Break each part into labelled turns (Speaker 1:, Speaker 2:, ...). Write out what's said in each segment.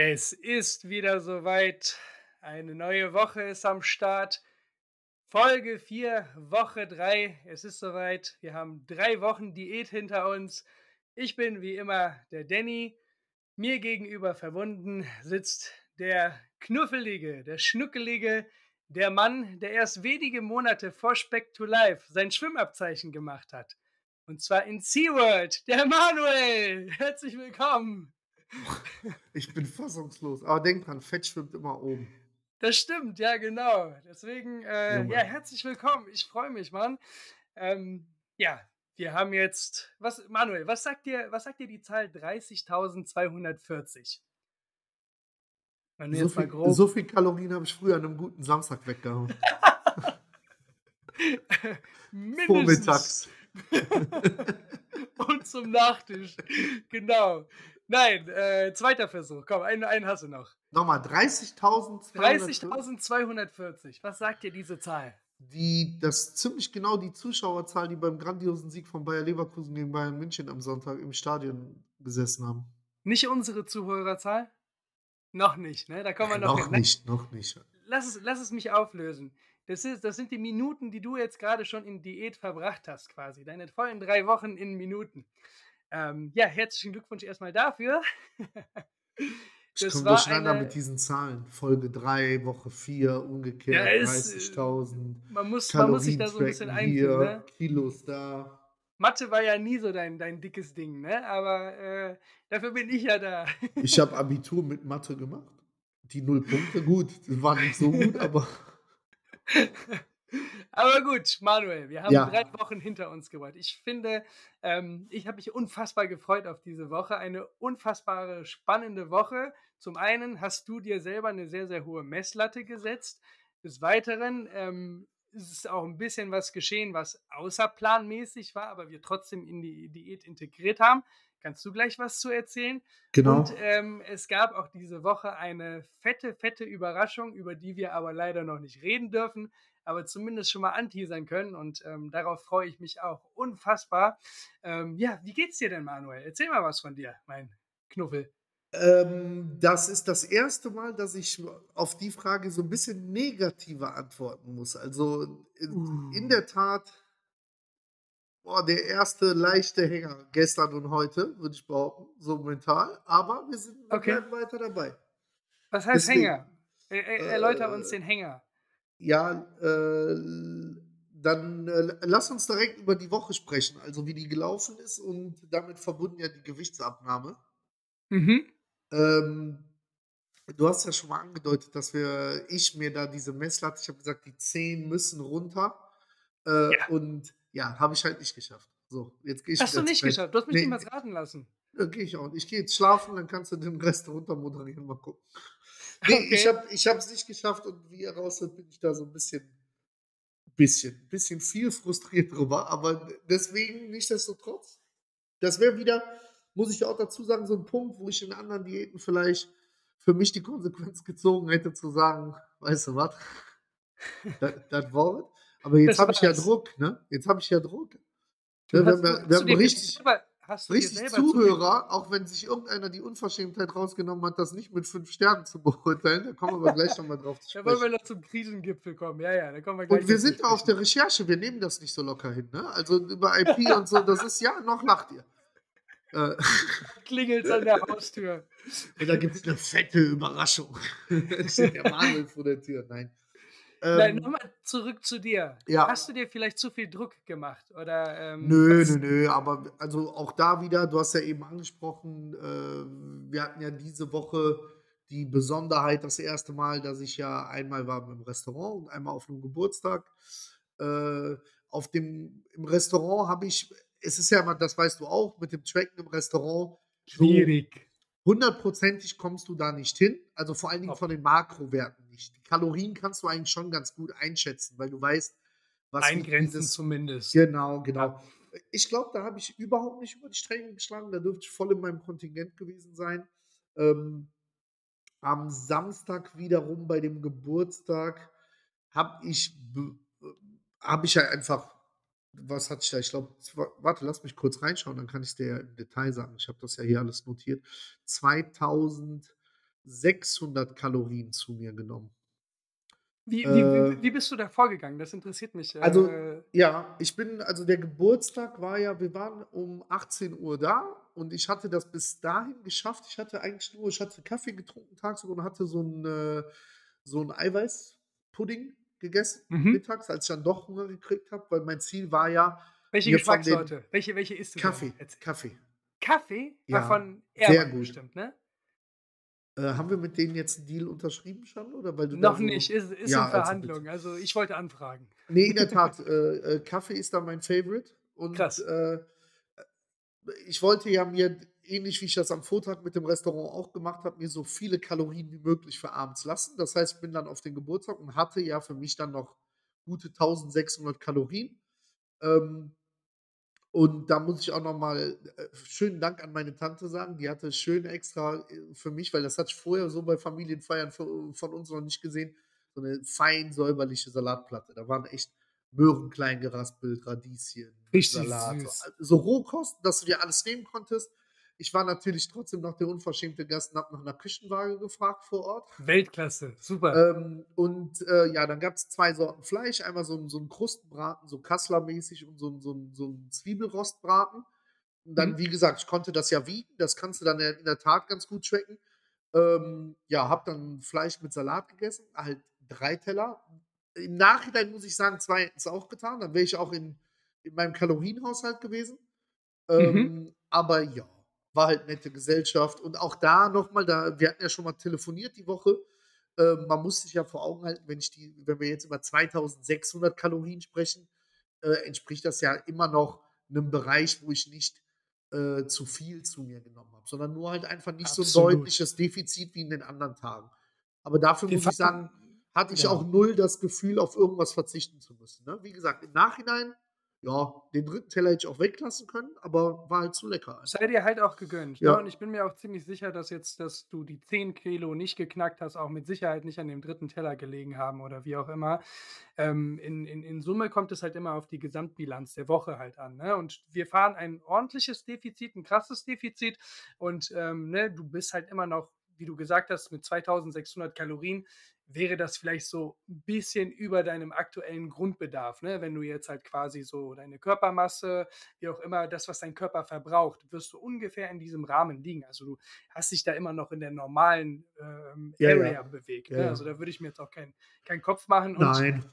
Speaker 1: Es ist wieder soweit. Eine neue Woche ist am Start. Folge 4, Woche 3. Es ist soweit. Wir haben drei Wochen Diät hinter uns. Ich bin wie immer der Danny. Mir gegenüber verbunden sitzt der knuffelige, der schnuckelige, der Mann, der erst wenige Monate vor Speck to Life sein Schwimmabzeichen gemacht hat. Und zwar in SeaWorld, der Manuel. Herzlich willkommen.
Speaker 2: Ich bin fassungslos. Aber denk dran, Fett schwimmt immer oben.
Speaker 1: Das stimmt, ja, genau. Deswegen, äh, ja, herzlich willkommen. Ich freue mich, Mann. Ähm, ja, wir haben jetzt, was, Manuel, was sagt dir, was sagt dir die Zahl 30.240?
Speaker 2: So viel, so viel, Kalorien habe ich früher an einem guten Samstag weggehauen.
Speaker 1: Vormittags. Und zum Nachtisch. Genau. Nein, äh, zweiter Versuch. Komm, einen, einen hast du noch.
Speaker 2: Nochmal, 30.240.
Speaker 1: 30.240. Was sagt dir diese Zahl?
Speaker 2: Die, das ist ziemlich genau die Zuschauerzahl, die beim grandiosen Sieg von Bayer Leverkusen gegen Bayern München am Sonntag im Stadion gesessen haben.
Speaker 1: Nicht unsere Zuhörerzahl? Noch nicht, ne? Da kommen wir
Speaker 2: noch, noch hin. Ne? nicht, noch nicht.
Speaker 1: Lass es, lass es mich auflösen. Das, ist, das sind die Minuten, die du jetzt gerade schon in Diät verbracht hast, quasi. Deine vollen drei Wochen in Minuten. Ähm, ja, herzlichen Glückwunsch erstmal dafür.
Speaker 2: Das ich komme durcheinander eine, mit diesen Zahlen. Folge 3, Woche 4, umgekehrt ja, 30.000.
Speaker 1: Man muss, man muss sich da so ein bisschen einführen. Ne?
Speaker 2: Kilos da.
Speaker 1: Mathe war ja nie so dein, dein dickes Ding, ne? aber äh, dafür bin ich ja da.
Speaker 2: ich habe Abitur mit Mathe gemacht. Die null Punkte, gut, das war nicht so gut, aber.
Speaker 1: Aber gut, Manuel, wir haben ja. drei Wochen hinter uns gebracht. Ich finde, ähm, ich habe mich unfassbar gefreut auf diese Woche. Eine unfassbare, spannende Woche. Zum einen hast du dir selber eine sehr, sehr hohe Messlatte gesetzt. Des Weiteren ähm, ist auch ein bisschen was geschehen, was außerplanmäßig war, aber wir trotzdem in die Diät integriert haben. Kannst du gleich was zu erzählen?
Speaker 2: Genau.
Speaker 1: Und ähm, es gab auch diese Woche eine fette, fette Überraschung, über die wir aber leider noch nicht reden dürfen aber zumindest schon mal anteasern können und ähm, darauf freue ich mich auch unfassbar. Ähm, ja, wie geht's dir denn, Manuel? Erzähl mal was von dir, mein Knuffel.
Speaker 2: Ähm, das ist das erste Mal, dass ich auf die Frage so ein bisschen negativer antworten muss. Also in, uh. in der Tat, boah, der erste leichte Hänger gestern und heute, würde ich behaupten, so mental. Aber wir sind okay. weiter dabei.
Speaker 1: Was heißt Deswegen, Hänger? Er, er, erläuter äh, uns den Hänger.
Speaker 2: Ja, äh, dann äh, lass uns direkt über die Woche sprechen, also wie die gelaufen ist und damit verbunden ja die Gewichtsabnahme. Mhm. Ähm, du hast ja schon mal angedeutet, dass wir, ich mir da diese Messlatte, ich habe gesagt, die 10 müssen runter. Äh, ja. Und ja, habe ich halt nicht geschafft. So, jetzt gehe ich
Speaker 1: Hast du nicht geschafft? Du hast mich nee, niemals raten lassen.
Speaker 2: Ja, gehe ich auch. Ich gehe jetzt schlafen, dann kannst du den Rest runter moderieren. Mal gucken. Nee, okay. ich habe ich es nicht geschafft und wie ihr raushört, bin ich da so ein bisschen, bisschen, bisschen viel frustriert drüber. Aber deswegen, nichtsdestotrotz, das wäre wieder, muss ich auch dazu sagen, so ein Punkt, wo ich in anderen Diäten vielleicht für mich die Konsequenz gezogen hätte, zu sagen, weißt du was, das Wort. Aber jetzt habe ich ja Druck, ne? Jetzt habe ich ja Druck.
Speaker 1: Ne, wir, wir, wir haben richtig.
Speaker 2: Hast du richtig Zuhörer, auch wenn sich irgendeiner die Unverschämtheit rausgenommen hat, das nicht mit fünf Sternen zu beurteilen, da kommen wir gleich nochmal drauf zu
Speaker 1: sprechen. Da wollen wir noch zum Krisengipfel kommen, ja, ja, da kommen wir gleich
Speaker 2: Und wir sind auf der Recherche, wir nehmen das nicht so locker hin, ne? Also über IP und so, das ist ja, noch lacht ihr.
Speaker 1: Äh. Klingelt an der Haustür.
Speaker 2: Und da gibt es eine fette Überraschung. da steht der Manuel vor der Tür. Nein.
Speaker 1: Nein, ähm, nochmal zurück zu dir.
Speaker 2: Ja.
Speaker 1: Hast du dir vielleicht zu viel Druck gemacht? Oder, ähm,
Speaker 2: nö, nö, nö, aber also auch da wieder, du hast ja eben angesprochen, äh, wir hatten ja diese Woche die Besonderheit, das erste Mal, dass ich ja einmal war im Restaurant und einmal auf einem Geburtstag. Äh, auf dem, Im Restaurant habe ich, es ist ja immer, das weißt du auch, mit dem Tracken im Restaurant.
Speaker 1: Schwierig
Speaker 2: hundertprozentig kommst du da nicht hin. Also vor allen Dingen von den Makrowerten nicht. Die Kalorien kannst du eigentlich schon ganz gut einschätzen, weil du weißt,
Speaker 1: was Eingrenzen dieses, zumindest.
Speaker 2: Genau, genau. Ja. Ich glaube, da habe ich überhaupt nicht über die Stränge geschlagen. Da dürfte ich voll in meinem Kontingent gewesen sein. Ähm, am Samstag wiederum bei dem Geburtstag habe ich, hab ich ja einfach was hatte ich da? Ich glaube, warte, lass mich kurz reinschauen, dann kann ich dir ja im Detail sagen. Ich habe das ja hier alles notiert. 2000 1600 Kalorien zu mir genommen.
Speaker 1: Wie wie wie wie
Speaker 2: Äh
Speaker 1: bist du da vorgegangen? Das interessiert mich,
Speaker 2: Also,
Speaker 1: äh
Speaker 2: ja, ich bin also, der Geburtstag war ja wir waren um 18:00 da und ich hatte das bis dahin geschafft. Ich hatte eigentlich nur ich hatte Kaffee getrunken tagsüber und hatte so 'n äh, so Eiweißpudding gegessen
Speaker 1: Mhm.
Speaker 2: mittags, als ich dann doch Hunger gekriegt habe, weil mein Ziel war ja,
Speaker 1: Welche Geschmackssorte? Welche welche isst du?
Speaker 2: Kaffee. Kaffee.
Speaker 1: Kaffee? Ah,
Speaker 2: Ja,
Speaker 1: von
Speaker 2: sehr gut.
Speaker 1: bestimmt, ne?
Speaker 2: Äh, haben wir mit denen jetzt 'n Deal unterschrieben schon oder weil du
Speaker 1: Noch
Speaker 2: so
Speaker 1: nicht, ist ist in
Speaker 2: ja, also bitte.
Speaker 1: Verhandlung. Also, ich wollte anfragen.
Speaker 2: Ne, in der Tat, äh, äh, Kaffee ist da mein Favorite und,
Speaker 1: Krass.
Speaker 2: äh, äh, ich wollte ja mir ähnlich wie ich das am Vortag mit dem Restaurant auch gemacht habe, mir so viele Kalorien wie möglich für abends lassen. Das heißt, ich bin dann auf den Geburtstag und hatte ja für mich dann noch gute 1600 Kalorien. Ähm, und da muss ich auch noch mal, äh, schönen Dank an meine Tante sagen. Die hatte schön extra, äh, für mich weil das hatte ich vorher so bei Familienfeiern vo von uns noch nicht gesehen, so 'ne fein säuberliche Salatplatte. Da waren echt Möhren klein geraspelt, Radieschen,
Speaker 1: Richtig
Speaker 2: Salat, so
Speaker 1: süß.
Speaker 2: a so Rohkost, dass du dir alles nehmen konntest. Ich war natürlich trotzdem noch der unverschämte Gast und habe nach 'ner Küchenwaage gefragt vor Ort.
Speaker 1: Weltklasse, super.
Speaker 2: Ähm, und, äh, ja, dann gab's 2 Sorten Fleisch, einmal so so 'n Krustenbraten, so Kasslermäßig und so so so 'n Zwiebelrostbraten. Und dann,
Speaker 1: Mhm.
Speaker 2: wie gesagt, ich konnte das ja wiegen, das kannst du dann in der Tat ganz gut tracken. Ähm, ja, habe dann Fleisch mit Salat gegessen, halt 3 Teller. Im Nachhinein muss ich sagen, 2 hätten's auch getan, dann wäre ich auch in in meinem Kalorienhaushalt gewesen.
Speaker 1: Mhm.
Speaker 2: Ähm, aber ja, war halt nette Gesellschaft und auch da noch mal da wir hatten ja schon mal telefoniert die Woche. Ähm, man muss sich ja vor Augen halten, wenn ich die wenn wir jetzt über 2600 Kalorien sprechen, äh, entspricht das ja immer noch 'nem Bereich, wo ich nicht, äh, zu viel zu mir genommen habe, sondern nur halt einfach nicht so
Speaker 1: Absolut.
Speaker 2: deutliches Defizit wie in den anderen Tagen. Aber dafür
Speaker 1: Wir
Speaker 2: muss ich sagen, hatte ich auch
Speaker 1: genau.
Speaker 2: 0 das Gefühl, auf irgendwas verzichten zu müssen, ne? Wie gesagt, im Nachhinein, ja, den 3. Teller hätte ich auch weglassen können, aber war halt zu lecker.
Speaker 1: Sei dir halt auch gegönnt, ne? Und
Speaker 2: Ja.
Speaker 1: ich bin mir auch ziemlich sicher, dass jetzt dass du die 10 Kilo nicht geknackt hast, auch mit Sicherheit nicht an dem 3. Teller gelegen haben oder wie auch immer. Ähm, in in in Summe kommt es halt immer auf die Gesamtbilanz der Woche halt an, ne? Und wir fahren ein ordentliches Defizit, 'n krasses Defizit und, ähm, ne, du bist halt immer noch, wie du gesagt hast, mit 2600 Kalorien wäre das vielleicht so 'n bisschen über deinem aktuellen Grundbedarf, ne? Wenn du jetzt halt quasi so deine Körpermasse, wie auch immer, das, was dein Körper verbraucht, wirst du ungefähr in diesem Rahmen liegen. Also, du hast dich da immer noch in der normalen, ähm,
Speaker 2: Ja, ja.
Speaker 1: Area bewegt,
Speaker 2: Ja,
Speaker 1: ne? Also, da würde ich mir jetzt auch keinen keinen Kopf machen und
Speaker 2: Nein.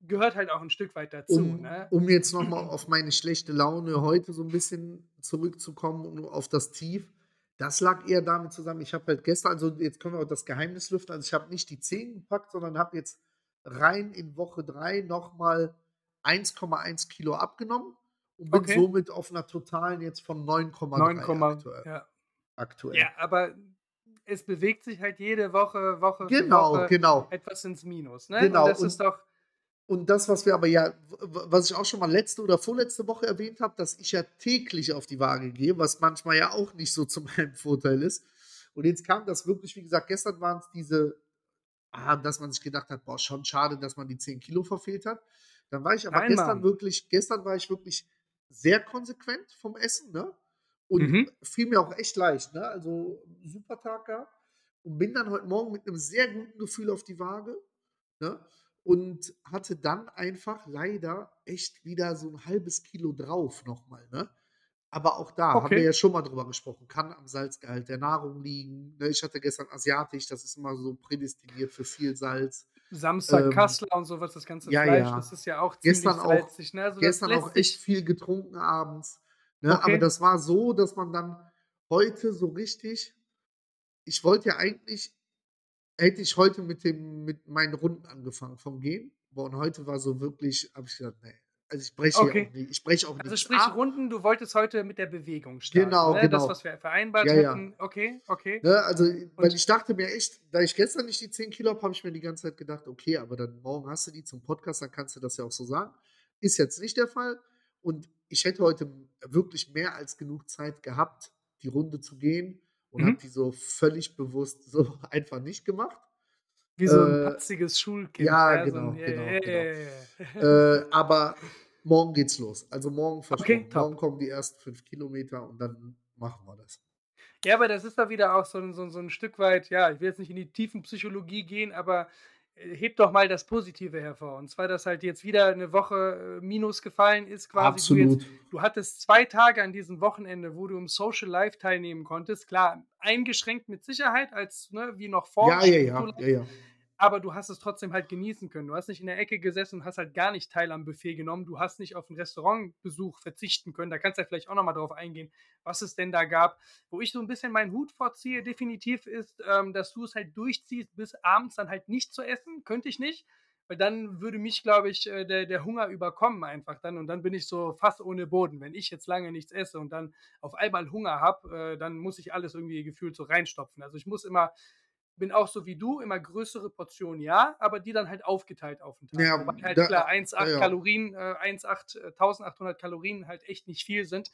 Speaker 1: gehört halt auch 'n Stück weit dazu,
Speaker 2: Um
Speaker 1: ne?
Speaker 2: um jetzt noch mal auf meine schlechte Laune heute so 'n bisschen zurückzukommen und auf das Tief. Das lag eher damit zusammen, ich habe halt gestern also, jetzt können wir auch das Geheimnis lüften, also, ich habe nicht die 10 gepackt, sondern habe jetzt rein in Woche 3 noch mal 1,1 Kilo abgenommen und bin
Speaker 1: Okay.
Speaker 2: somit auf 'ner Totalen jetzt von
Speaker 1: 9
Speaker 2: 9,3
Speaker 1: Komma
Speaker 2: aktuell
Speaker 1: ja.
Speaker 2: aktuell.
Speaker 1: Ja, aber es bewegt sich halt jede Woche, Woche
Speaker 2: Genau,
Speaker 1: Woche
Speaker 2: genau.
Speaker 1: etwas ins Minus, ne? Und
Speaker 2: Genau.
Speaker 1: das ist
Speaker 2: Und
Speaker 1: doch
Speaker 2: und das, was wir aber ja was ich auch schon mal letzte oder vorletzte Woche erwähnt habe, dass ich ja täglich auf die Waage gehe, was manchmal ja auch nicht so zu meinem Vorteil ist. Und jetzt kam das wirklich wie gesagt, gestern waren's diese ah, dass man sich gedacht hat: „Boah, schon schade, dass man die 10 Kilo verfehlt hat.“ Dann war ich aber
Speaker 1: Nein,
Speaker 2: gestern
Speaker 1: Mann.
Speaker 2: wirklich gestern war ich wirklich sehr konsequent vom Essen, ne? Und
Speaker 1: Mhm.
Speaker 2: fiel mir auch echt leicht, ne? Also, super Tag gehabt und bin dann heute Morgen mit 'nem sehr guten Gefühl auf die Waage, ne? Und hatte dann einfach leider echt wieder so 'n 1/2 Kilo drauf noch mal, ne? Aber auch da haben wir
Speaker 1: Okay.
Speaker 2: ja schon mal drüber gesprochen, kann am Salzgehalt der Nahrung liegen, ne? Ich hatte gestern asiatisch, das ist immer so prädestiniert für viel Salz.
Speaker 1: Samstag
Speaker 2: Ähm
Speaker 1: Kassler und so was, das ganze
Speaker 2: ja,
Speaker 1: Fleisch,
Speaker 2: ja.
Speaker 1: das ist ja auch ziemlich
Speaker 2: Gestern auch
Speaker 1: salzig, ne? Also,
Speaker 2: gestern auch echt viel getrunken abends, ne? Aber
Speaker 1: Okay.
Speaker 2: das war so, dass man dann heute so richtig ich wollte ja eigentlich hätte ich heute mit dem mit meinen Runden angefangen vom Gehen. Boah, und heute war so wirklich habe ich gesagt: „Ne.“ Also, ich breche auch
Speaker 1: Okay.
Speaker 2: ni ich breche auch
Speaker 1: Also,
Speaker 2: nix
Speaker 1: sprich
Speaker 2: ab.
Speaker 1: Runden du wolltest heute mit der Bewegung starten,
Speaker 2: Genau,
Speaker 1: ne? Das,
Speaker 2: genau.
Speaker 1: was wir vereinbart
Speaker 2: Ja, ja.
Speaker 1: hätten. Okay, okay.
Speaker 2: Ne, also, weil
Speaker 1: Und
Speaker 2: ich dachte mir echt da ich gestern nicht die 10 Kilo habe, habe ich mir die ganze Zeit gedacht: „Okay, aber dann morgen hast du die zum Podcast, dann kannst du das ja auch so sagen.“ Ist jetzt nicht der Fall und ich hätte heute wirklich mehr als genug Zeit gehabt, die Runde zu gehen und habe
Speaker 1: Mhm.
Speaker 2: die so völlig bewusst so einfach nicht gemacht.
Speaker 1: Wie so 'n
Speaker 2: Äh,
Speaker 1: patziges Schulkind,
Speaker 2: ja,
Speaker 1: ja, so
Speaker 2: genau,
Speaker 1: ja,
Speaker 2: genau,
Speaker 1: ja,
Speaker 2: genau.
Speaker 1: ja, ja, ja.
Speaker 2: Äh, aber morgen geht's los. Also, morgen
Speaker 1: Okay,
Speaker 2: versprochen. Morgen
Speaker 1: top.
Speaker 2: kommen die ersten 5 Kilometer und dann machen wir das.
Speaker 1: Ja, aber das ist doch wieder auch so 'n so so 'n Stück weit ja, ich will jetzt nicht in die Tiefenpsychologie gehen, aber, äh, heb doch mal das Positive hervor. Und zwar, dass halt jetzt wieder 'ne Woche, äh, Minus gefallen ist quasi. Du jetzt
Speaker 2: Absolut.
Speaker 1: du hattest 2 Tage an diesem Wochenende, wo du im Social Life teilnehmen konntest. Klar, eingeschränkt mit Sicherheit als ne, wie noch vor
Speaker 2: Ja, ja, ja, ja, ja.
Speaker 1: Aber du hast es trotzdem halt genießen können. Du hast nicht in der Ecke gesessen und hast halt gar nicht teil am Buffet genommen. Du hast nicht auf 'n Restaurantbesuch verzichten können. Da kannst du ja vielleicht auch noch mal drauf eingehen, was es denn da gab. Wo ich so 'n bisschen meinen Hut vorziehe definitiv ist, ähm, dass du es halt durchziehst, bis abends dann halt nicht zu essen. Könnte ich nicht, weil dann würde mich, glaube ich, äh, der der Hunger überkommen einfach dann und dann bin ich so Fass ohne Boden. Wenn ich jetzt lange nichts esse und dann auf einmal Hunger habe, äh, dann muss ich alles irgendwie gefühlt so reinstopfen. Also, ich muss immer bin auch so wie du, immer größere Portionen, ja, aber die dann halt aufgeteilt auf 'n Tag.
Speaker 2: Ja,
Speaker 1: Wobei halt
Speaker 2: da
Speaker 1: klar
Speaker 2: ja,
Speaker 1: 1,8
Speaker 2: ja.
Speaker 1: Kalorien äh, 1,8 äh, 1.800 Kalorien halt echt nicht viel sind.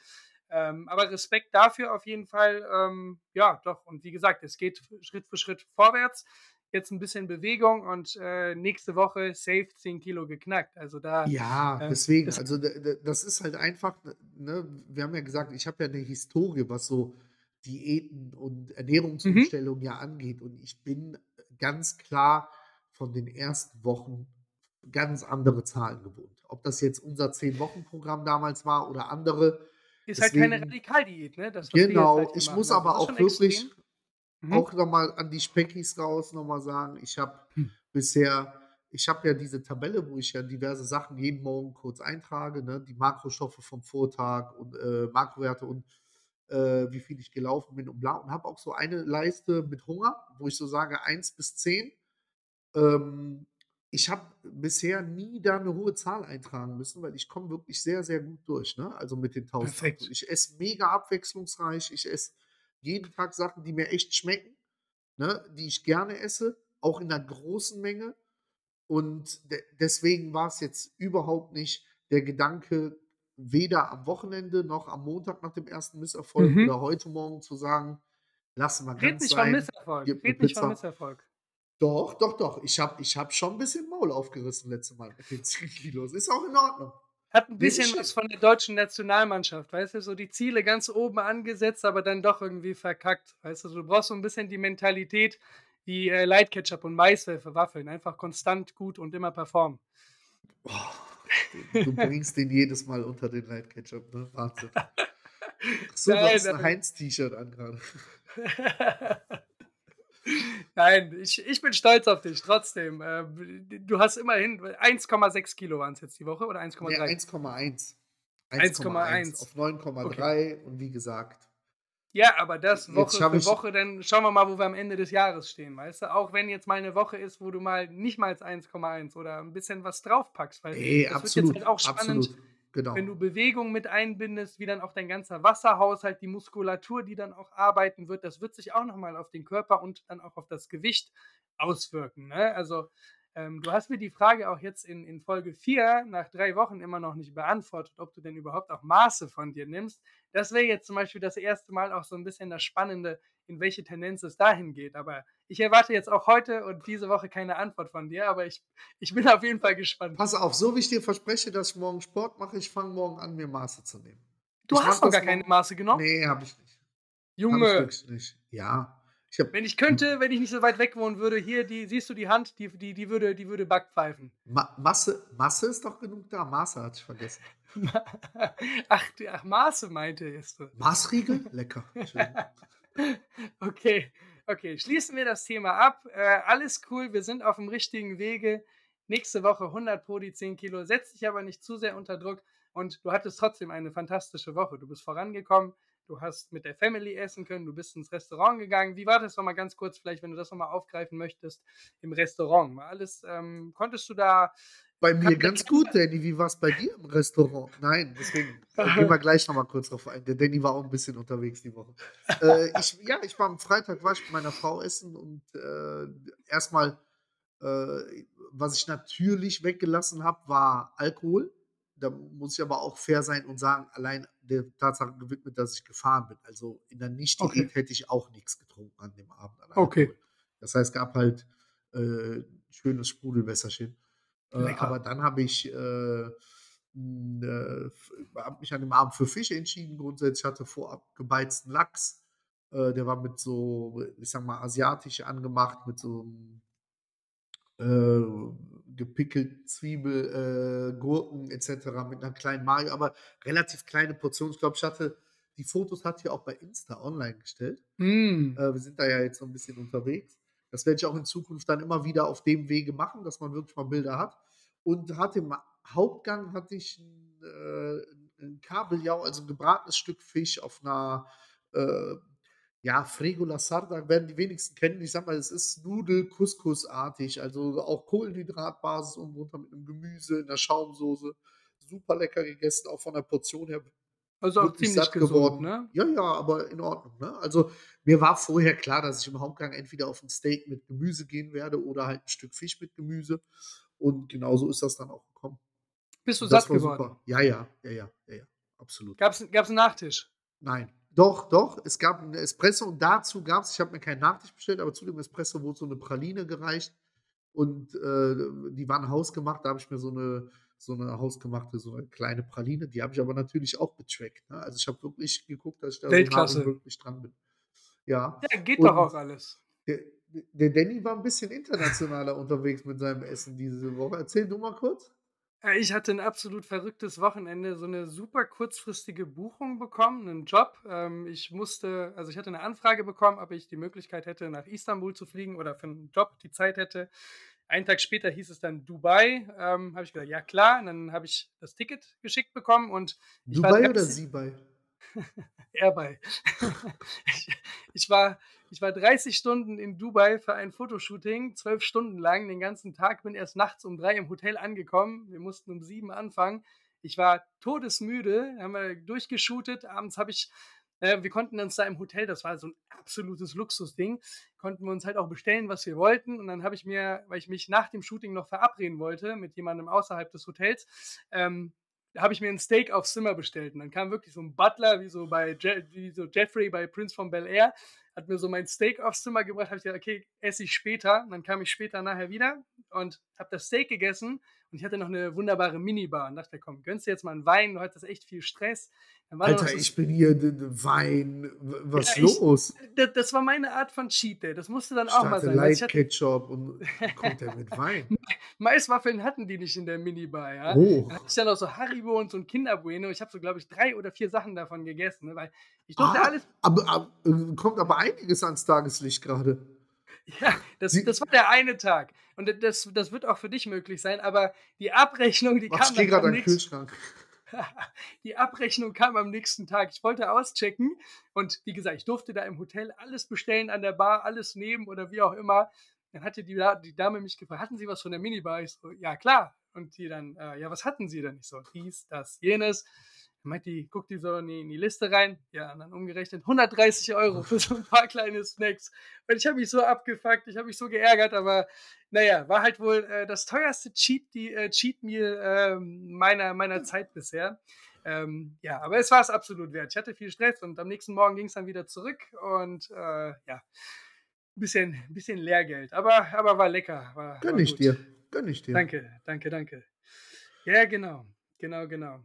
Speaker 1: Ähm, aber Respekt dafür auf jeden Fall. Ähm, ja, doch. Und wie gesagt, es geht Schritt für Schritt vorwärts. Jetzt 'n bisschen Bewegung und, äh, nächste Woche safe 10 Kilo geknackt. Also, da,
Speaker 2: Ja,
Speaker 1: ähm,
Speaker 2: deswegen.
Speaker 1: das
Speaker 2: Also, das ist halt einfach, ne? Wir haben ja gesagt, ich habe ja 'ne Historie, was so Diäten und
Speaker 1: Mhm.
Speaker 2: Ernährungsumstellung ja angeht. Und ich bin, äh, ganz klar von den ersten Wochen ganz andere Zahlen gewohnt. Ob das jetzt unser 10-Wochen-Programm damals war oder andere.
Speaker 1: Ist halt keine
Speaker 2: Deswegen
Speaker 1: Radikaldiät, ne? Das, halt
Speaker 2: genau.
Speaker 1: hier
Speaker 2: Ich muss
Speaker 1: Also,
Speaker 2: aber auch wirklich
Speaker 1: extrem. Mhm.
Speaker 2: auch noch mal an die Speckis raus noch mal sagen, ich habe
Speaker 1: Hm.
Speaker 2: bisher ich habe ja diese Tabelle, wo ich ja diverse Sachen jeden Morgen kurz eintrage, ne? Die Makrostoffe vom Vortag und, äh, Makrowerte und, äh, wie viel ich gelaufen bin und bla und habe auch so eine Leiste mit Hunger, wo ich so sage 1 bis 10. Ähm, ich habe bisher nie da 'ne hohe Zahl eintragen müssen, weil ich komme wirklich sehr, sehr gut durch, ne? Also, mit den 1.800.
Speaker 1: Perfekt.
Speaker 2: Ich esse mega abwechslungsreich. Ich esse jeden Tag Sachen, die mir echt schmecken, ne? Die ich gerne esse, auch in 'ner großen Menge. Und de deswegen war's jetzt überhaupt nicht der Gedanke, weder am Wochenende noch am Montag nach dem 1. Misserfolg
Speaker 1: Mhm.
Speaker 2: oder heute Morgen zu sagen: „Lass mal
Speaker 1: Red
Speaker 2: ganz
Speaker 1: nicht von
Speaker 2: sein,
Speaker 1: Misserfolg.
Speaker 2: gib
Speaker 1: Red nicht von
Speaker 2: Pizza.“
Speaker 1: Misserfolg.
Speaker 2: Doch, doch, doch. Ich habe ich habe schon 'n bisschen Maul aufgerissen letzte Mal mit den 10 Kilos. Ist auch in Ordnung.
Speaker 1: Hat 'n
Speaker 2: Nehme
Speaker 1: bisschen was von der deutschen Nationalmannschaft, weißt du, so die Ziele ganz oben angesetzt, aber dann doch irgendwie verkackt. Weißt du, du brauchst so 'n bisschen die Mentalität wie, äh, Light Ketchup und Maiswafel für Waffeln. Einfach konstant gut und immer performen.
Speaker 2: Du du bringst den jedes Mal unter den Light Ketchup, ne? Wahnsinn. So, du
Speaker 1: Nein,
Speaker 2: hast 'n
Speaker 1: nein.
Speaker 2: Heinz-T-Shirt an grade.
Speaker 1: Nein, ich ich bin stolz auf dich trotzdem. Ähm, du hast immerhin 1,6 Kilo waren's jetzt die Woche oder eins Komma
Speaker 2: Ne,
Speaker 1: drei?
Speaker 2: 1,1. eins
Speaker 1: eins
Speaker 2: Komma
Speaker 1: Komma
Speaker 2: eins
Speaker 1: eins.
Speaker 2: auf neun Komma
Speaker 1: Okay.
Speaker 2: drei und wie gesagt
Speaker 1: Ja, aber das Woche für Woche, dann schauen wir mal, wo wir am Ende des Jahres stehen, weißt du? Auch wenn jetzt mal 'ne Woche ist, wo du mal nicht mal 1,1 oder 'n bisschen was draufpackst, weil
Speaker 2: Ey,
Speaker 1: das wird jetzt
Speaker 2: absolut,
Speaker 1: halt auch spannend,
Speaker 2: absolut, genau.
Speaker 1: wenn du Bewegung mit einbindest, wie dann auch dein ganzer Wasserhaushalt, die Muskulatur, die dann auch arbeiten wird, das wird sich auch noch mal auf den Körper und dann auch auf das Gewicht auswirken, ne? Also, ähm, du hast mir die Frage auch jetzt in in Folge 4 nach 3 Wochen immer noch nicht beantwortet, ob du denn überhaupt auch Maße von dir nimmst. Das wäre jetzt zum Beispiel das 1. Mal auch so 'n bisschen das Spannende, in welche Tendenz es dahin geht. Aber ich erwarte jetzt auch heute und diese Woche keine Antwort von dir, aber ich ich bin auf jeden Fall gespannt.
Speaker 2: Pass auf, so wie ich dir verspreche, dass ich morgen Sport mache, ich fange morgen an, mir Maße zu nehmen.
Speaker 1: Du
Speaker 2: Ich
Speaker 1: hast noch
Speaker 2: das
Speaker 1: gar keine Maße genommen?
Speaker 2: ne, habe ich nicht. Ich
Speaker 1: Junge.
Speaker 2: wirklich nicht. Ja, ich habe
Speaker 1: Wenn ich
Speaker 2: hm
Speaker 1: könnte, wenn ich nicht so weit weg wohnen würde, hier, die siehst du die Hand, die die die würde die würde backpfeifen.
Speaker 2: Ma Masse Masse ist doch genug da. Maße hatte ich vergessen.
Speaker 1: Ach, ach, Maße meintest du.
Speaker 2: Maßriegel? Lecker.
Speaker 1: Okay, okay, schließen wir das Thema ab. Äh, alles cool, wir sind auf'm richtigen Wege. Nächste Woche 100 pro die 10 Kilo. Setz dich aber nicht zu sehr unter Druck und du hattest trotzdem eine fantastische Woche. Du bist vorangekommen, du hast mit der Family essen können, du bist ins Restaurant gegangen. Wie war das noch mal ganz kurz vielleicht, wenn du das noch mal aufgreifen möchtest im Restaurant? War alles ähm, konntest du da
Speaker 2: Bei mir ganz gut, Danny. Wie war's bei dir im Restaurant? Nein, deswegen, äh, gehen wir gleich noch mal kurz drauf ein. Der Danny war auch 'n bisschen unterwegs die Woche. Äh, ich ja, ich war am Freitag war ich mit meiner Frau essen und, äh, erst mal, äh, was ich natürlich weggelassen habe, war Alkohol. Da muss ich aber auch fair sein und sagen, allein der Tatsache gewidmet, dass ich gefahren bin. Also, in
Speaker 1: Okay.
Speaker 2: Nicht-Diät hätte ich auch nix getrunken an dem Abend an
Speaker 1: Okay.
Speaker 2: Das heißt, gab halt, äh, schönes Sprudelwässerchen. Äh, aber dann habe ich, äh, äh, f habe mich an dem Abend für Fisch entschieden. Grundsätzlich hatte vorab gebeizten Lachs. Äh, der war mit so, ich sage mal, asiatisch angemacht, mit so 'm äh, gepickelt Zwiebel, äh, Gurken et cetera mit 'ner kleinen Mayo, aber relativ kleine Portion. Ich glaube, ich hatte die Fotos hatte ich auch bei Insta online gestellt.
Speaker 1: Mm.
Speaker 2: Äh, wir sind da ja jetzt so 'n bisschen unterwegs. Das werde ich auch in Zukunft dann immer wieder auf dem Wege machen, dass man wirklich mal Bilder hat. Und hatte im Hauptgang hatte ich 'n äh, 'n Kabeljau, also 'n gebratenes Stück Fisch auf 'ner, äh, ja, Fregola Sarda werden die wenigsten kennen. Ich sage mal, es ist Nudel-Couscous-artig, also auch Kohlenhydratbasis unten drunter mit 'nem Gemüse in 'ner Schaumsoße. Super lecker gegessen, auch von der Portion her
Speaker 1: Also auch ziemlich
Speaker 2: satt
Speaker 1: gesund,
Speaker 2: geworden.
Speaker 1: ne?
Speaker 2: Ja, ja, aber in Ordnung, ne? Also, mir war vorher klar, dass ich im Hauptgang entweder auf 'n Steak mit Gemüse gehen werde oder halt 'n Stück Fisch mit Gemüse. Und genauso ist das dann auch gekommen.
Speaker 1: Bist du
Speaker 2: Und das
Speaker 1: satt geworden?
Speaker 2: super. Ja, ja, ja, ja, ja, ja, absolut.
Speaker 1: Gab's 'n gab's 'n Nachtisch?
Speaker 2: Nein. Doch, doch, es gab 'n Espresso und dazu gab's ich habe mir keinen Nachtisch bestellt, aber zu dem Espresso wurde so 'ne Praline gereicht und, äh, die waren hausgemacht. Da habe ich mir so 'ne so 'ne hausgemachte so 'ne kleine Praline die habe ich aber natürlich auch getrackt, ne? Also, ich habe wirklich geguckt, dass ich da so
Speaker 1: Weltklasse.
Speaker 2: möglich dran bin. Ja,
Speaker 1: Ja, geht doch auch
Speaker 2: und
Speaker 1: alles.
Speaker 2: der der Danny war 'n bisschen internationaler unterwegs mit seinem Essen diese Woche. Erzähl du mal kurz.
Speaker 1: Äh, ich hatte 'n absolut verrücktes Wochenende, so 'ne super kurzfristige Buchung bekommen, 'nen Job. Ähm, ich musste also, ich hatte 'ne Anfrage bekommen, ob ich die Möglichkeit hätte, nach Istanbul zu fliegen oder für 'n Job die Zeit hätte. Einen Tag später hieß es dann Dubai. Ähm, habe ich gesagt: „Ja klar.“ Und dann habe ich das Ticket geschickt bekommen und
Speaker 2: Dubai oder
Speaker 1: 30 Airby. Ich ich war ich war 30 Stunden in Dubai für ein Fotoshooting, 12 Stunden lang, den ganzen Tag, bin erst nachts um 3 im Hotel angekommen. Wir mussten um 7 anfangen. Ich war todesmüde, haben wir durchgeshootet. Abends habe ich äh, wir konnten uns da im Hotel das war so 'n absolutes Luxusding konnten wir uns halt auch bestellen, was wir wollten. Und dann habe ich mir, weil ich mich nach dem Shooting noch verabreden wollte mit jemandem außerhalb des Hotels, ähm, habe ich mir 'n Steak aufs Zimmer bestellt. Und dann kam wirklich so 'n Butler wie so bei Je wie so Jeffrey bei Prince von Bel-Air, hat mir so mein Steak aufs Zimmer gebracht, habe ich gesagt: „Okay, esse ich später.“ Und dann kam ich später nachher wieder und habe das Steak gegessen und ich hatte noch 'ne wunderbare Minibar und dachte: „Komm, gönnst dir jetzt mal 'n Wein, du hattest echt viel Stress.“ Dann war da noch
Speaker 2: Alter,
Speaker 1: so
Speaker 2: ich bin hier Wein. Was
Speaker 1: Ja,
Speaker 2: los?
Speaker 1: d das war meine Art von Cheat Day. Das musste dann
Speaker 2: Ich
Speaker 1: auch mal sein,
Speaker 2: Light
Speaker 1: hatte
Speaker 2: Ketchup und kommt der mit Wein?
Speaker 1: Maiswaffeln hatten die nicht in der Minibar, ja?
Speaker 2: Oh.
Speaker 1: Da hatte ich dann noch so Haribo und so 'n Kinder Bueno. Ich habe so, glaube ich, 3 oder 4 Sachen davon gegessen, ne, weil ich durfte
Speaker 2: Ah,
Speaker 1: alles
Speaker 2: aber ab äh, kommt aber einiges ans Tageslicht grade.
Speaker 1: Ja, das
Speaker 2: Sie
Speaker 1: das war der eine Tag. Und das das wird auch für dich möglich sein, aber die Abrechnung, die
Speaker 2: Warte,
Speaker 1: kam
Speaker 2: ich grad
Speaker 1: am
Speaker 2: Kühlschrank.
Speaker 1: die Abrechnung kam am nächsten Tag. Ich wollte auschecken und wie gesagt, ich durfte da im Hotel alles bestellen an der Bar, alles nehmen oder wie auch immer. Dann hatte die die Dame mich gefragt: „Hatten Sie was von der Minibar?“ Ich so: „Ja, klar.“ Und die dann: „Äh, ja, was hatten Sie denn?“ Ich so: „Dies, das, jenes.“ Dann meint die guckt die so in die in die Liste rein, ja, und dann umgerechnet 130 € für so 'n paar kleine Snacks. Und ich habe mich so abgefuckt, ich habe mich so geärgert, aber na ja, war halt wohl, äh, das teuerste Cheat die äh, Cheat Meal, ähm, meiner meiner Zeit bisher. Ähm, ja, aber es war's absolut wert. Ich hatte viel Stress und am nächsten Morgen ging's dann wieder zurück und, äh, ja, bisschen bisschen Lehrgeld, aber aber war lecker, war
Speaker 2: Gönne
Speaker 1: war
Speaker 2: ich
Speaker 1: gut.
Speaker 2: dir, gönne ich dir.
Speaker 1: Danke, danke, danke. Ja, genau. Genau, genau.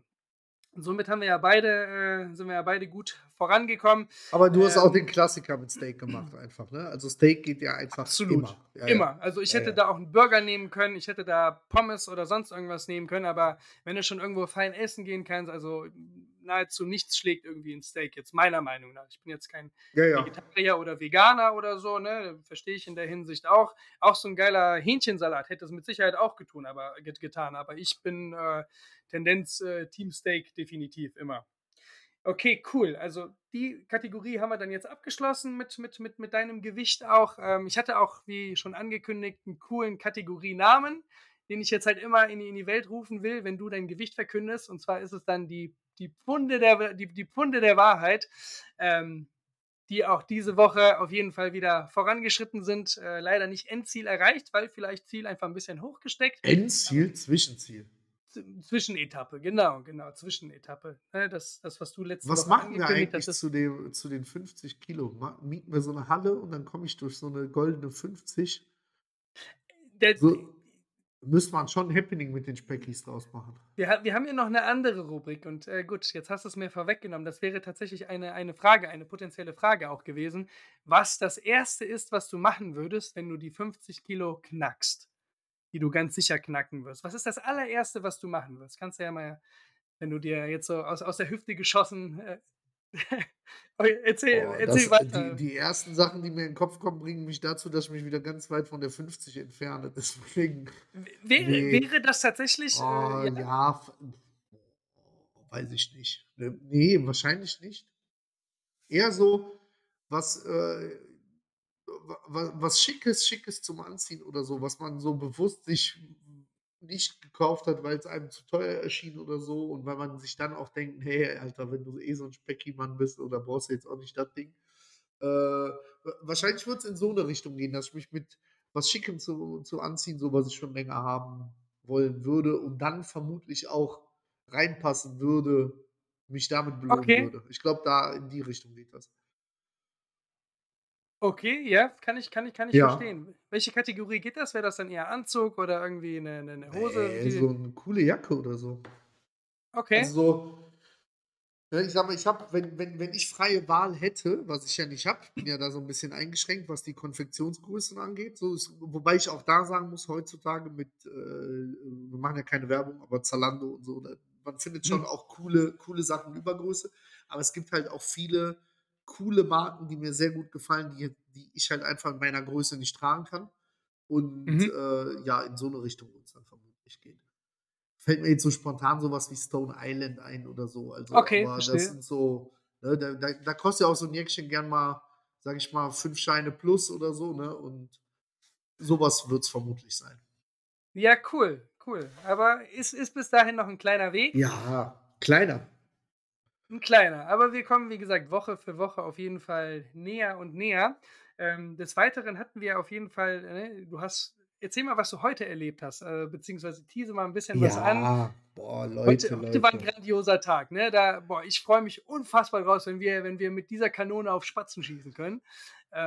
Speaker 1: Und somit haben wir ja beide äh, sind wir ja beide gut vorangekommen.
Speaker 2: Aber du hast auch den
Speaker 1: Ähm
Speaker 2: Klassiker mit Steak gemacht einfach, ne? Also, Steak geht ja einfach
Speaker 1: Absolut,
Speaker 2: immer. Ja, ja.
Speaker 1: immer. Also, ich
Speaker 2: Ja,
Speaker 1: hätte
Speaker 2: ja.
Speaker 1: da auch 'n Burger nehmen können, ich hätte da Pommes oder sonst irgendwas nehmen können, aber wenn du schon irgendwo fein essen gehen kannst also, nahezu nichts schlägt irgendwie 'n Steak jetzt meiner Meinung nach. Ich bin jetzt kein
Speaker 2: Ja, ja.
Speaker 1: Vegetarier oder Veganer oder so, ne? Verstehe ich in der Hinsicht auch. Auch so 'n geiler Hähnchensalat hätte es mit Sicherheit auch getun aber get getan, aber ich bin, äh, Tendenz, äh, Team Steak definitiv immer. Okay, cool. Also, die Kategorie haben wir dann jetzt abgeschlossen mit mit mit mit deinem Gewicht auch. Ähm, ich hatte auch, wie schon angekündigt, 'n coolen Kategorienamen, den ich jetzt halt immer in in die Welt rufen will, wenn du dein Gewicht verkündest. Und zwar ist es dann die die Pfunde der die die Pfunde der Wahrheit, ähm, die auch diese Woche auf jeden Fall wieder vorangeschritten sind. Äh, leider nicht Endziel erreicht, weil vielleicht Ziel einfach 'n bisschen hoch gesteckt. Aber
Speaker 2: Endziel, Zwischenziel.
Speaker 1: Zwischenetappe, genau, genau, Zwischenetappe. Ne, das das, was du letzte
Speaker 2: Was
Speaker 1: Woche
Speaker 2: machen wir eigentlich zu dem zu den 50 Kilo? Mieten wir so 'ne Halle und dann komme ich durch so 'ne goldene 50?
Speaker 1: Der
Speaker 2: So müsste man schon 'n Happening mit den Speckies draus machen.
Speaker 1: Wir wir haben hier noch 'ne andere Rubrik und, äh, gut, jetzt hast du's mir vorweggenommen. Das wäre tatsächlich eine eine Frage, eine potenzielle Frage auch gewesen, was das Erste ist, was du machen würdest, wenn du die 50 Kilo knackst, die du ganz sicher knacken wirst. Was ist das Allererste, was du machen wirst? Kannst du ja mal wenn du dir jetzt so aus aus der Hüfte geschossen, äh erzähl
Speaker 2: Oh,
Speaker 1: erzähl
Speaker 2: das
Speaker 1: weiter.
Speaker 2: die die ersten Sachen, die mir in 'n Kopf kommen, bringen mich dazu, dass ich mich wieder ganz weit von der 50 entferne. Deswegen,
Speaker 1: wäre
Speaker 2: ne.
Speaker 1: wäre das tatsächlich, äh,
Speaker 2: Oh,
Speaker 1: ja
Speaker 2: ja, f weiß ich nicht. Ne, ne, wahrscheinlich nicht. Eher so was, äh, wa wa was Schickes Schickes zum Anziehen oder so, was man so bewusst sich nicht gekauft hat, weil's einem zu teuer erschien oder so und weil man sich dann auch denkt: „Hey, Alter, wenn du eh so 'n Specki-Mann bist oder brauchst du jetzt auch nicht das Ding.“ Äh, wa wahrscheinlich wird's in so 'ne Richtung gehen, dass ich mich mit was Schickem zu zu anziehen, so was ich schon länger haben wollen würde und dann vermutlich auch reinpassen würde, mich damit belohnen
Speaker 1: Okay.
Speaker 2: würde. Ich glaube, da in die Richtung geht das.
Speaker 1: Okay, ja, kann ich kann ich kann ich
Speaker 2: Ja.
Speaker 1: verstehen. Welche Kategorie geht das? Wäre das dann eher Anzug oder irgendwie 'ne 'ne 'ne Hose, die
Speaker 2: so 'ne coole Jacke oder so. Also
Speaker 1: Okay.
Speaker 2: so ne, ich sage mal, ich habe wenn wenn wenn ich freie Wahl hätte, was ich ja nicht habe ich bin ja da so 'n bisschen eingeschränkt, was die Konfektionsgrößen angeht, so ist wobei ich auch da sagen muss, heutzutage mit, äh wir machen ja keine Werbung, aber Zalando und so? Man findet schon
Speaker 1: Mhm.
Speaker 2: auch coole coole Sachen Übergröße, aber es gibt halt auch viele coole Marken, die mir sehr gut gefallen, die die ich halt einfach in meiner Größe nicht tragen kann. Und,
Speaker 1: Mhm.
Speaker 2: äh, ja, in so 'ne Richtung wird's dann vermutlich gehen. Fällt mir jetzt so spontan so was wie Stone Island ein oder so, also
Speaker 1: Okay,
Speaker 2: aber das
Speaker 1: verstehe.
Speaker 2: sind so ne, da da da kostet ja auch so 'n Jäckchen gern mal, sage ich mal, 5 Scheine plus oder so, ne, und so was wird's vermutlich sein.
Speaker 1: Ja, cool, cool. Aber ist ist bis dahin noch 'n kleiner Weg.
Speaker 2: Ja, kleiner.
Speaker 1: 'N kleiner, aber wir kommen, wie gesagt, Woche für Woche auf jeden Fall näher und näher. Ähm, des Weiteren hatten wir auf jeden Fall, ne du hast erzähl mal, was du heute erlebt hast, äh, beziehungsweise tease mal 'n bisschen was an.
Speaker 2: Ja, boah, Leute,
Speaker 1: Heute heute war 'n
Speaker 2: Leute.
Speaker 1: grandioser Tag, ne? Da boah, ich freue mich unfassbar draus, wenn wir wenn wir mit dieser Kanone auf Spatzen schießen können.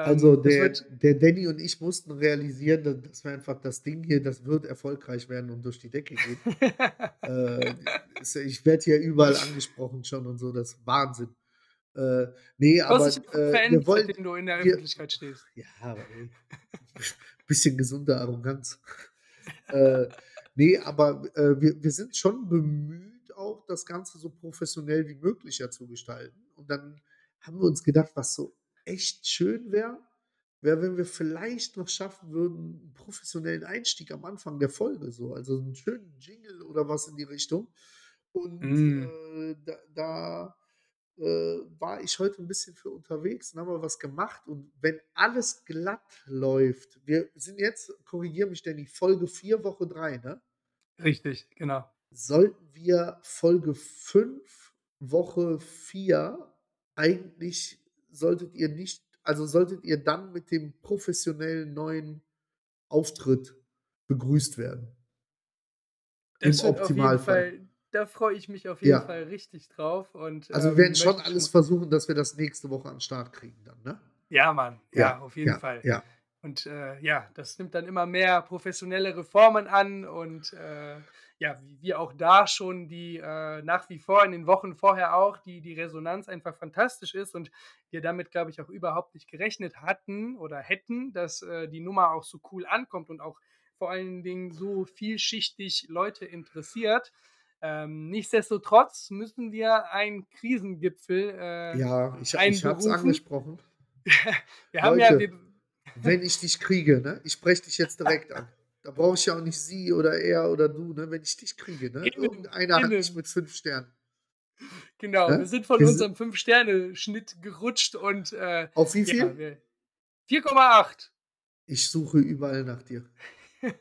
Speaker 2: Also,
Speaker 1: Ähm, das
Speaker 2: der der Danny und ich mussten realisieren, da dass wir einfach das Ding hier, das wird erfolgreich werden und durch die Decke gehen. Äh, ich werde hier überall angesprochen schon und so, das ist Wahnsinn. Äh, ne,
Speaker 1: Du hast
Speaker 2: aber, äh, wir
Speaker 1: verändert,
Speaker 2: wollen
Speaker 1: du in der
Speaker 2: wir
Speaker 1: Öffentlichkeit stehst.
Speaker 2: ja, aber ey, bisschen gesunde Arroganz. Äh, ne, aber, äh, wir wir sind schon bemüht, auch das Ganze so professionell wie möglich ja zu gestalten. Und dann haben wir uns gedacht, was so echt schön wäre, wäre, wenn wir vielleicht noch schaffen würden, 'n professionellen Einstieg am Anfang der Folge so, also 'n schönen Jingle oder was in die Richtung. Und,
Speaker 1: Mhm.
Speaker 2: äh, da da, äh, war ich heute 'n bisschen für unterwegs und haben wir was gemacht. Und wenn alles glatt läuft wir sind jetzt, korrigiere mich, Danny, Folge 4, Woche 3, ne?
Speaker 1: Richtig, genau.
Speaker 2: Sollten wir Folge 5, Woche 4 eigentlich solltet ihr nicht also, solltet ihr dann mit dem professionellen neuen Auftritt begrüßt werden. Im
Speaker 1: Das jeden
Speaker 2: Optimalfall.
Speaker 1: Fall da freue ich mich auf jeden
Speaker 2: Ja.
Speaker 1: Fall richtig drauf und,
Speaker 2: Also, wir werden
Speaker 1: ähm,
Speaker 2: schon alles versuchen, dass wir das nächste Woche an Start kriegen dann, ne?
Speaker 1: Ja, Mann,
Speaker 2: Ja,
Speaker 1: ja, auf jeden
Speaker 2: ja,
Speaker 1: Fall.
Speaker 2: ja.
Speaker 1: Und, äh, ja, das nimmt dann immer mehr professionellere Formen an und, äh, ja, wie wir auch da schon die, äh nach wie vor in den Wochen vorher auch die die Resonanz einfach fantastisch ist und wir damit, glaube ich, auch überhaupt nicht gerechnet hatten oder hätten, dass, äh, die Nummer auch so cool ankommt und auch vor allen Dingen so vielschichtig Leute interessiert. Ähm, nichtsdestotrotz müssen wir einen Krisengipfel, äh,
Speaker 2: Ja, ich ich hatte es angesprochen.
Speaker 1: Wir haben ja wir
Speaker 2: Leute, wenn ich dich kriege, ne? Ich spreche dich jetzt direkt an. Da brauche ich ja auch nicht sie oder er oder du, ne? Wenn ich dich kriege, ne? Irgendeiner hat
Speaker 1: innen.
Speaker 2: mit 5 Sternen.
Speaker 1: Genau, wir
Speaker 2: Ne?
Speaker 1: sind von
Speaker 2: Wir
Speaker 1: unserem 5-Sterne-Schnitt gerutscht und, äh,
Speaker 2: Auf wie
Speaker 1: ja,
Speaker 2: viel?
Speaker 1: wir 4,8.
Speaker 2: Ich suche überall nach dir.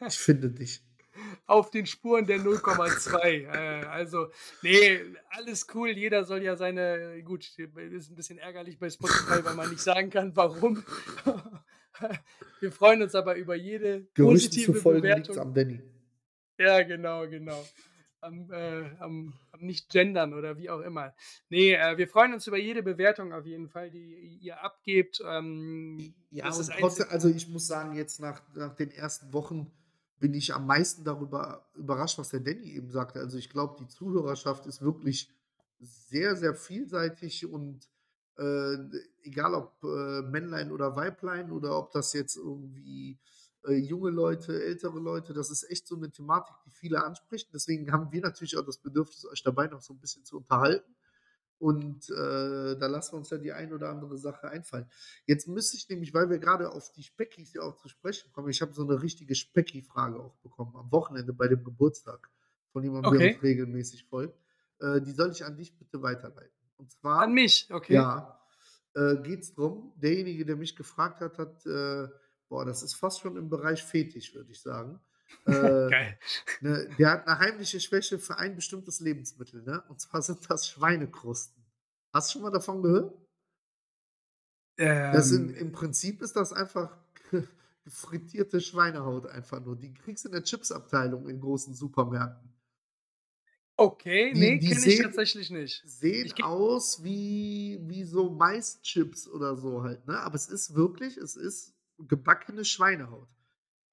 Speaker 2: Ich finde dich.
Speaker 1: Auf den Spuren der 0,2. Äh, also, ne, alles cool. Jeder soll ja seine gut, ist 'n bisschen ärgerlich bei Spotify, weil man nicht sagen kann, warum. Wir freuen uns aber über jede
Speaker 2: Gerüchten
Speaker 1: positive
Speaker 2: zufolge
Speaker 1: Bewertung.
Speaker 2: am Danny.
Speaker 1: Ja, genau, genau. Am, äh am am Nicht-Gendern oder wie auch immer. Ne, äh, wir freuen uns über jede Bewertung auf jeden Fall, die ihr abgebt. Ähm,
Speaker 2: Ja,
Speaker 1: das ist
Speaker 2: trotzdem also, ich muss sagen, jetzt nach nach den ersten Wochen bin ich am meisten darüber überrascht, was der Danny eben sagte. Also, ich glaube, die Zuhörerschaft ist wirklich sehr, sehr vielseitig und, äh, egal ob, äh, Männlein oder Weiblein oder ob das jetzt irgendwie, äh, junge Leute, ältere Leute, das ist echt so eine Thematik, die viele anspricht. Deswegen haben wir natürlich auch das Bedürfnis, euch dabei noch so ein bisschen zu unterhalten. Und, äh, da lassen wir uns ja die ein oder andere Sache einfallen. Jetzt müsste ich nämlich, weil wir gerade auf die Speckis ja auch zu sprechen kommen ich habe so eine richtige Specki-Frage auch bekommen am Wochenende bei dem Geburtstag von jemandem, der uns
Speaker 1: Okay.
Speaker 2: regelmäßig folgt. Äh, die soll ich an dich bitte weiterleiten. Und
Speaker 1: An
Speaker 2: zwar
Speaker 1: mich, okay.
Speaker 2: ja, äh, geht's drum, derjenige, der mich gefragt hat, hat, äh boah, das ist fast schon im Bereich Fetisch, würde ich sagen. Äh,
Speaker 1: Geil.
Speaker 2: ne, der hat 'ne heimliche Schwäche für ein bestimmtes Lebensmittel, ne? Und zwar sind das Schweinekrusten. Hast du schon mal davon gehört? Das sind
Speaker 1: Ähm
Speaker 2: im Prinzip ist das einfach frittierte Schweinehaut einfach nur. Die kriegst du in der Chipsabteilung in großen Supermärkten.
Speaker 1: Okay,
Speaker 2: Die
Speaker 1: ne,
Speaker 2: die
Speaker 1: kenne ich tatsächlich nicht.
Speaker 2: sehen aus wie wie so Maischips oder so halt, ne? Aber es ist wirklich es ist gebackene Schweinehaut.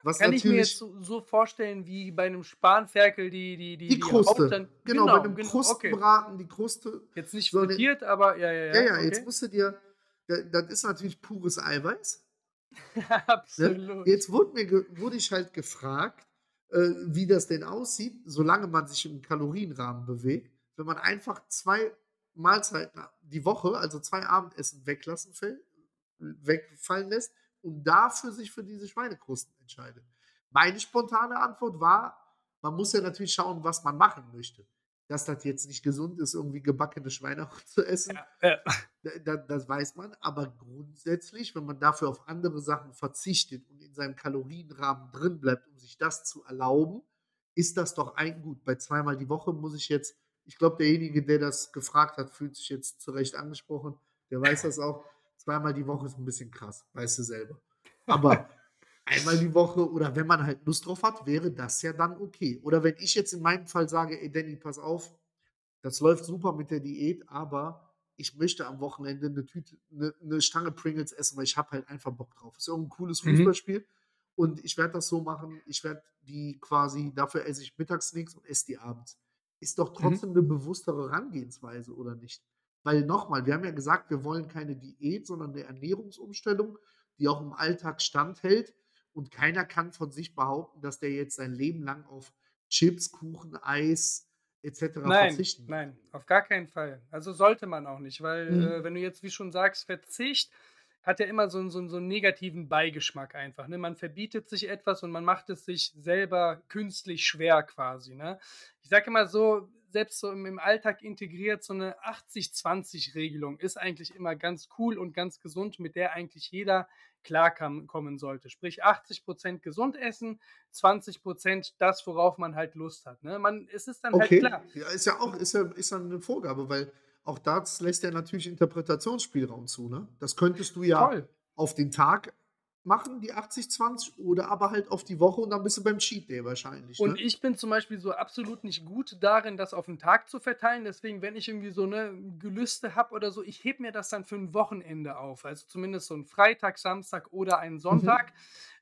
Speaker 2: Was
Speaker 1: Kann ich mir jetzt so so vorstellen wie bei 'nem Spanferkel die die die
Speaker 2: Die Kruste.
Speaker 1: dann
Speaker 2: Genau, bei
Speaker 1: genau,
Speaker 2: 'nem
Speaker 1: genau, okay.
Speaker 2: Krustenbraten, die Kruste
Speaker 1: Jetzt nicht frittiert, aber ja, ja,
Speaker 2: ja,
Speaker 1: ja,
Speaker 2: ja, jetzt
Speaker 1: okay.
Speaker 2: musst du dir da das ist natürlich pures Eiweiß. Ne?
Speaker 1: Absolut.
Speaker 2: Jetzt wurde mir wurde ich halt gefragt, äh, wie das denn aussieht, solange man sich im Kalorienrahmen bewegt, wenn man einfach 2 Mahlzeiten die Woche, also 2 Abendessen weglassen fäll wegfallen lässt und dafür sich für diese Schweinekrusten entscheidet. Meine spontane Antwort war, man muss ja natürlich schauen, was man machen möchte. Dass das jetzt nicht gesund ist, irgendwie gebackene Schweinehaut zu essen,
Speaker 1: Ja, ja.
Speaker 2: d da das weiß man, aber grundsätzlich, wenn man dafür auf andere Sachen verzichtet und in seinem Kalorienrahmen drin bleibt, um sich das zu erlauben, ist das doch ein gut, bei zweimal die Woche muss ich jetzt ich glaube, derjenige, der das gefragt hat, fühlt sich jetzt zu Recht angesprochen. Der weiß das auch. Zweimal die Woche ist 'n bisschen krass, weißt du selber. Aber einmal die Woche oder wenn man halt Lust drauf hat, wäre das ja dann okay. Oder wenn ich jetzt in meinem Fall sage: „Ey Danny, pass auf, das läuft super mit der Diät, aber ich möchte am Wochenende 'ne Tüte 'ne 'ne Stange Pringles essen, weil ich habe halt einfach Bock drauf. Ist irgend 'n cooles
Speaker 1: Mhm.
Speaker 2: Fußballspiel und ich werde das so machen, ich werde die quasi dafür esse ich mittags nix und esse die abends.“ Ist doch
Speaker 1: Mhm.
Speaker 2: trotzdem 'ne bewusstere Herangehensweise, oder nicht? Weil noch mal, wir haben ja gesagt, wir wollen keine Diät, sondern 'ne Ernährungsumstellung, die auch im Alltag standhält und keiner kann von sich behaupten, dass der jetzt sein Leben lang auf Chips, Kuchen, Eis et cetera
Speaker 1: Nein,
Speaker 2: verzichten
Speaker 1: nein, auf gar keinen Fall. Also, sollte man auch nicht, weil,
Speaker 2: Mhm.
Speaker 1: äh, wenn du jetzt, wie schon sagst, Verzicht hat ja immer so so so 'n negativen Beigeschmack einfach, ne? Man verbietet sich etwas und man macht es sich selber künstlich schwer quasi, ne? Ich sage immer so, selbst so im im Alltag integriert, so 'ne 80/20 Regelung ist eigentlich immer ganz cool und ganz gesund, mit der eigentlich jeder klarkam kommen sollte. Sprich 80 % gesund essen, 20 % das, worauf man halt Lust hat, ne? Man es ist dann halt
Speaker 2: Okay,
Speaker 1: klar
Speaker 2: ja, ist ja auch ist ja ist ja 'ne Vorgabe, weil auch das lässt ja natürlich Interpretationsspielraum zu, ne? Das könntest du ja
Speaker 1: Voll.
Speaker 2: auf den Tag machen, die 80/20 oder aber halt auf die Woche und dann bist du beim Cheat Day wahrscheinlich,
Speaker 1: Und
Speaker 2: ne?
Speaker 1: ich bin zum Beispiel so absolut nicht gut darin, das auf 'n Tag zu verteilen. Deswegen, wenn ich irgendwie so, ne, Gelüste habe oder so, ich hebe mir das dann für 'n Wochenende auf. Also, zumindest so 'n Freitag, Samstag oder einen
Speaker 2: Mhm.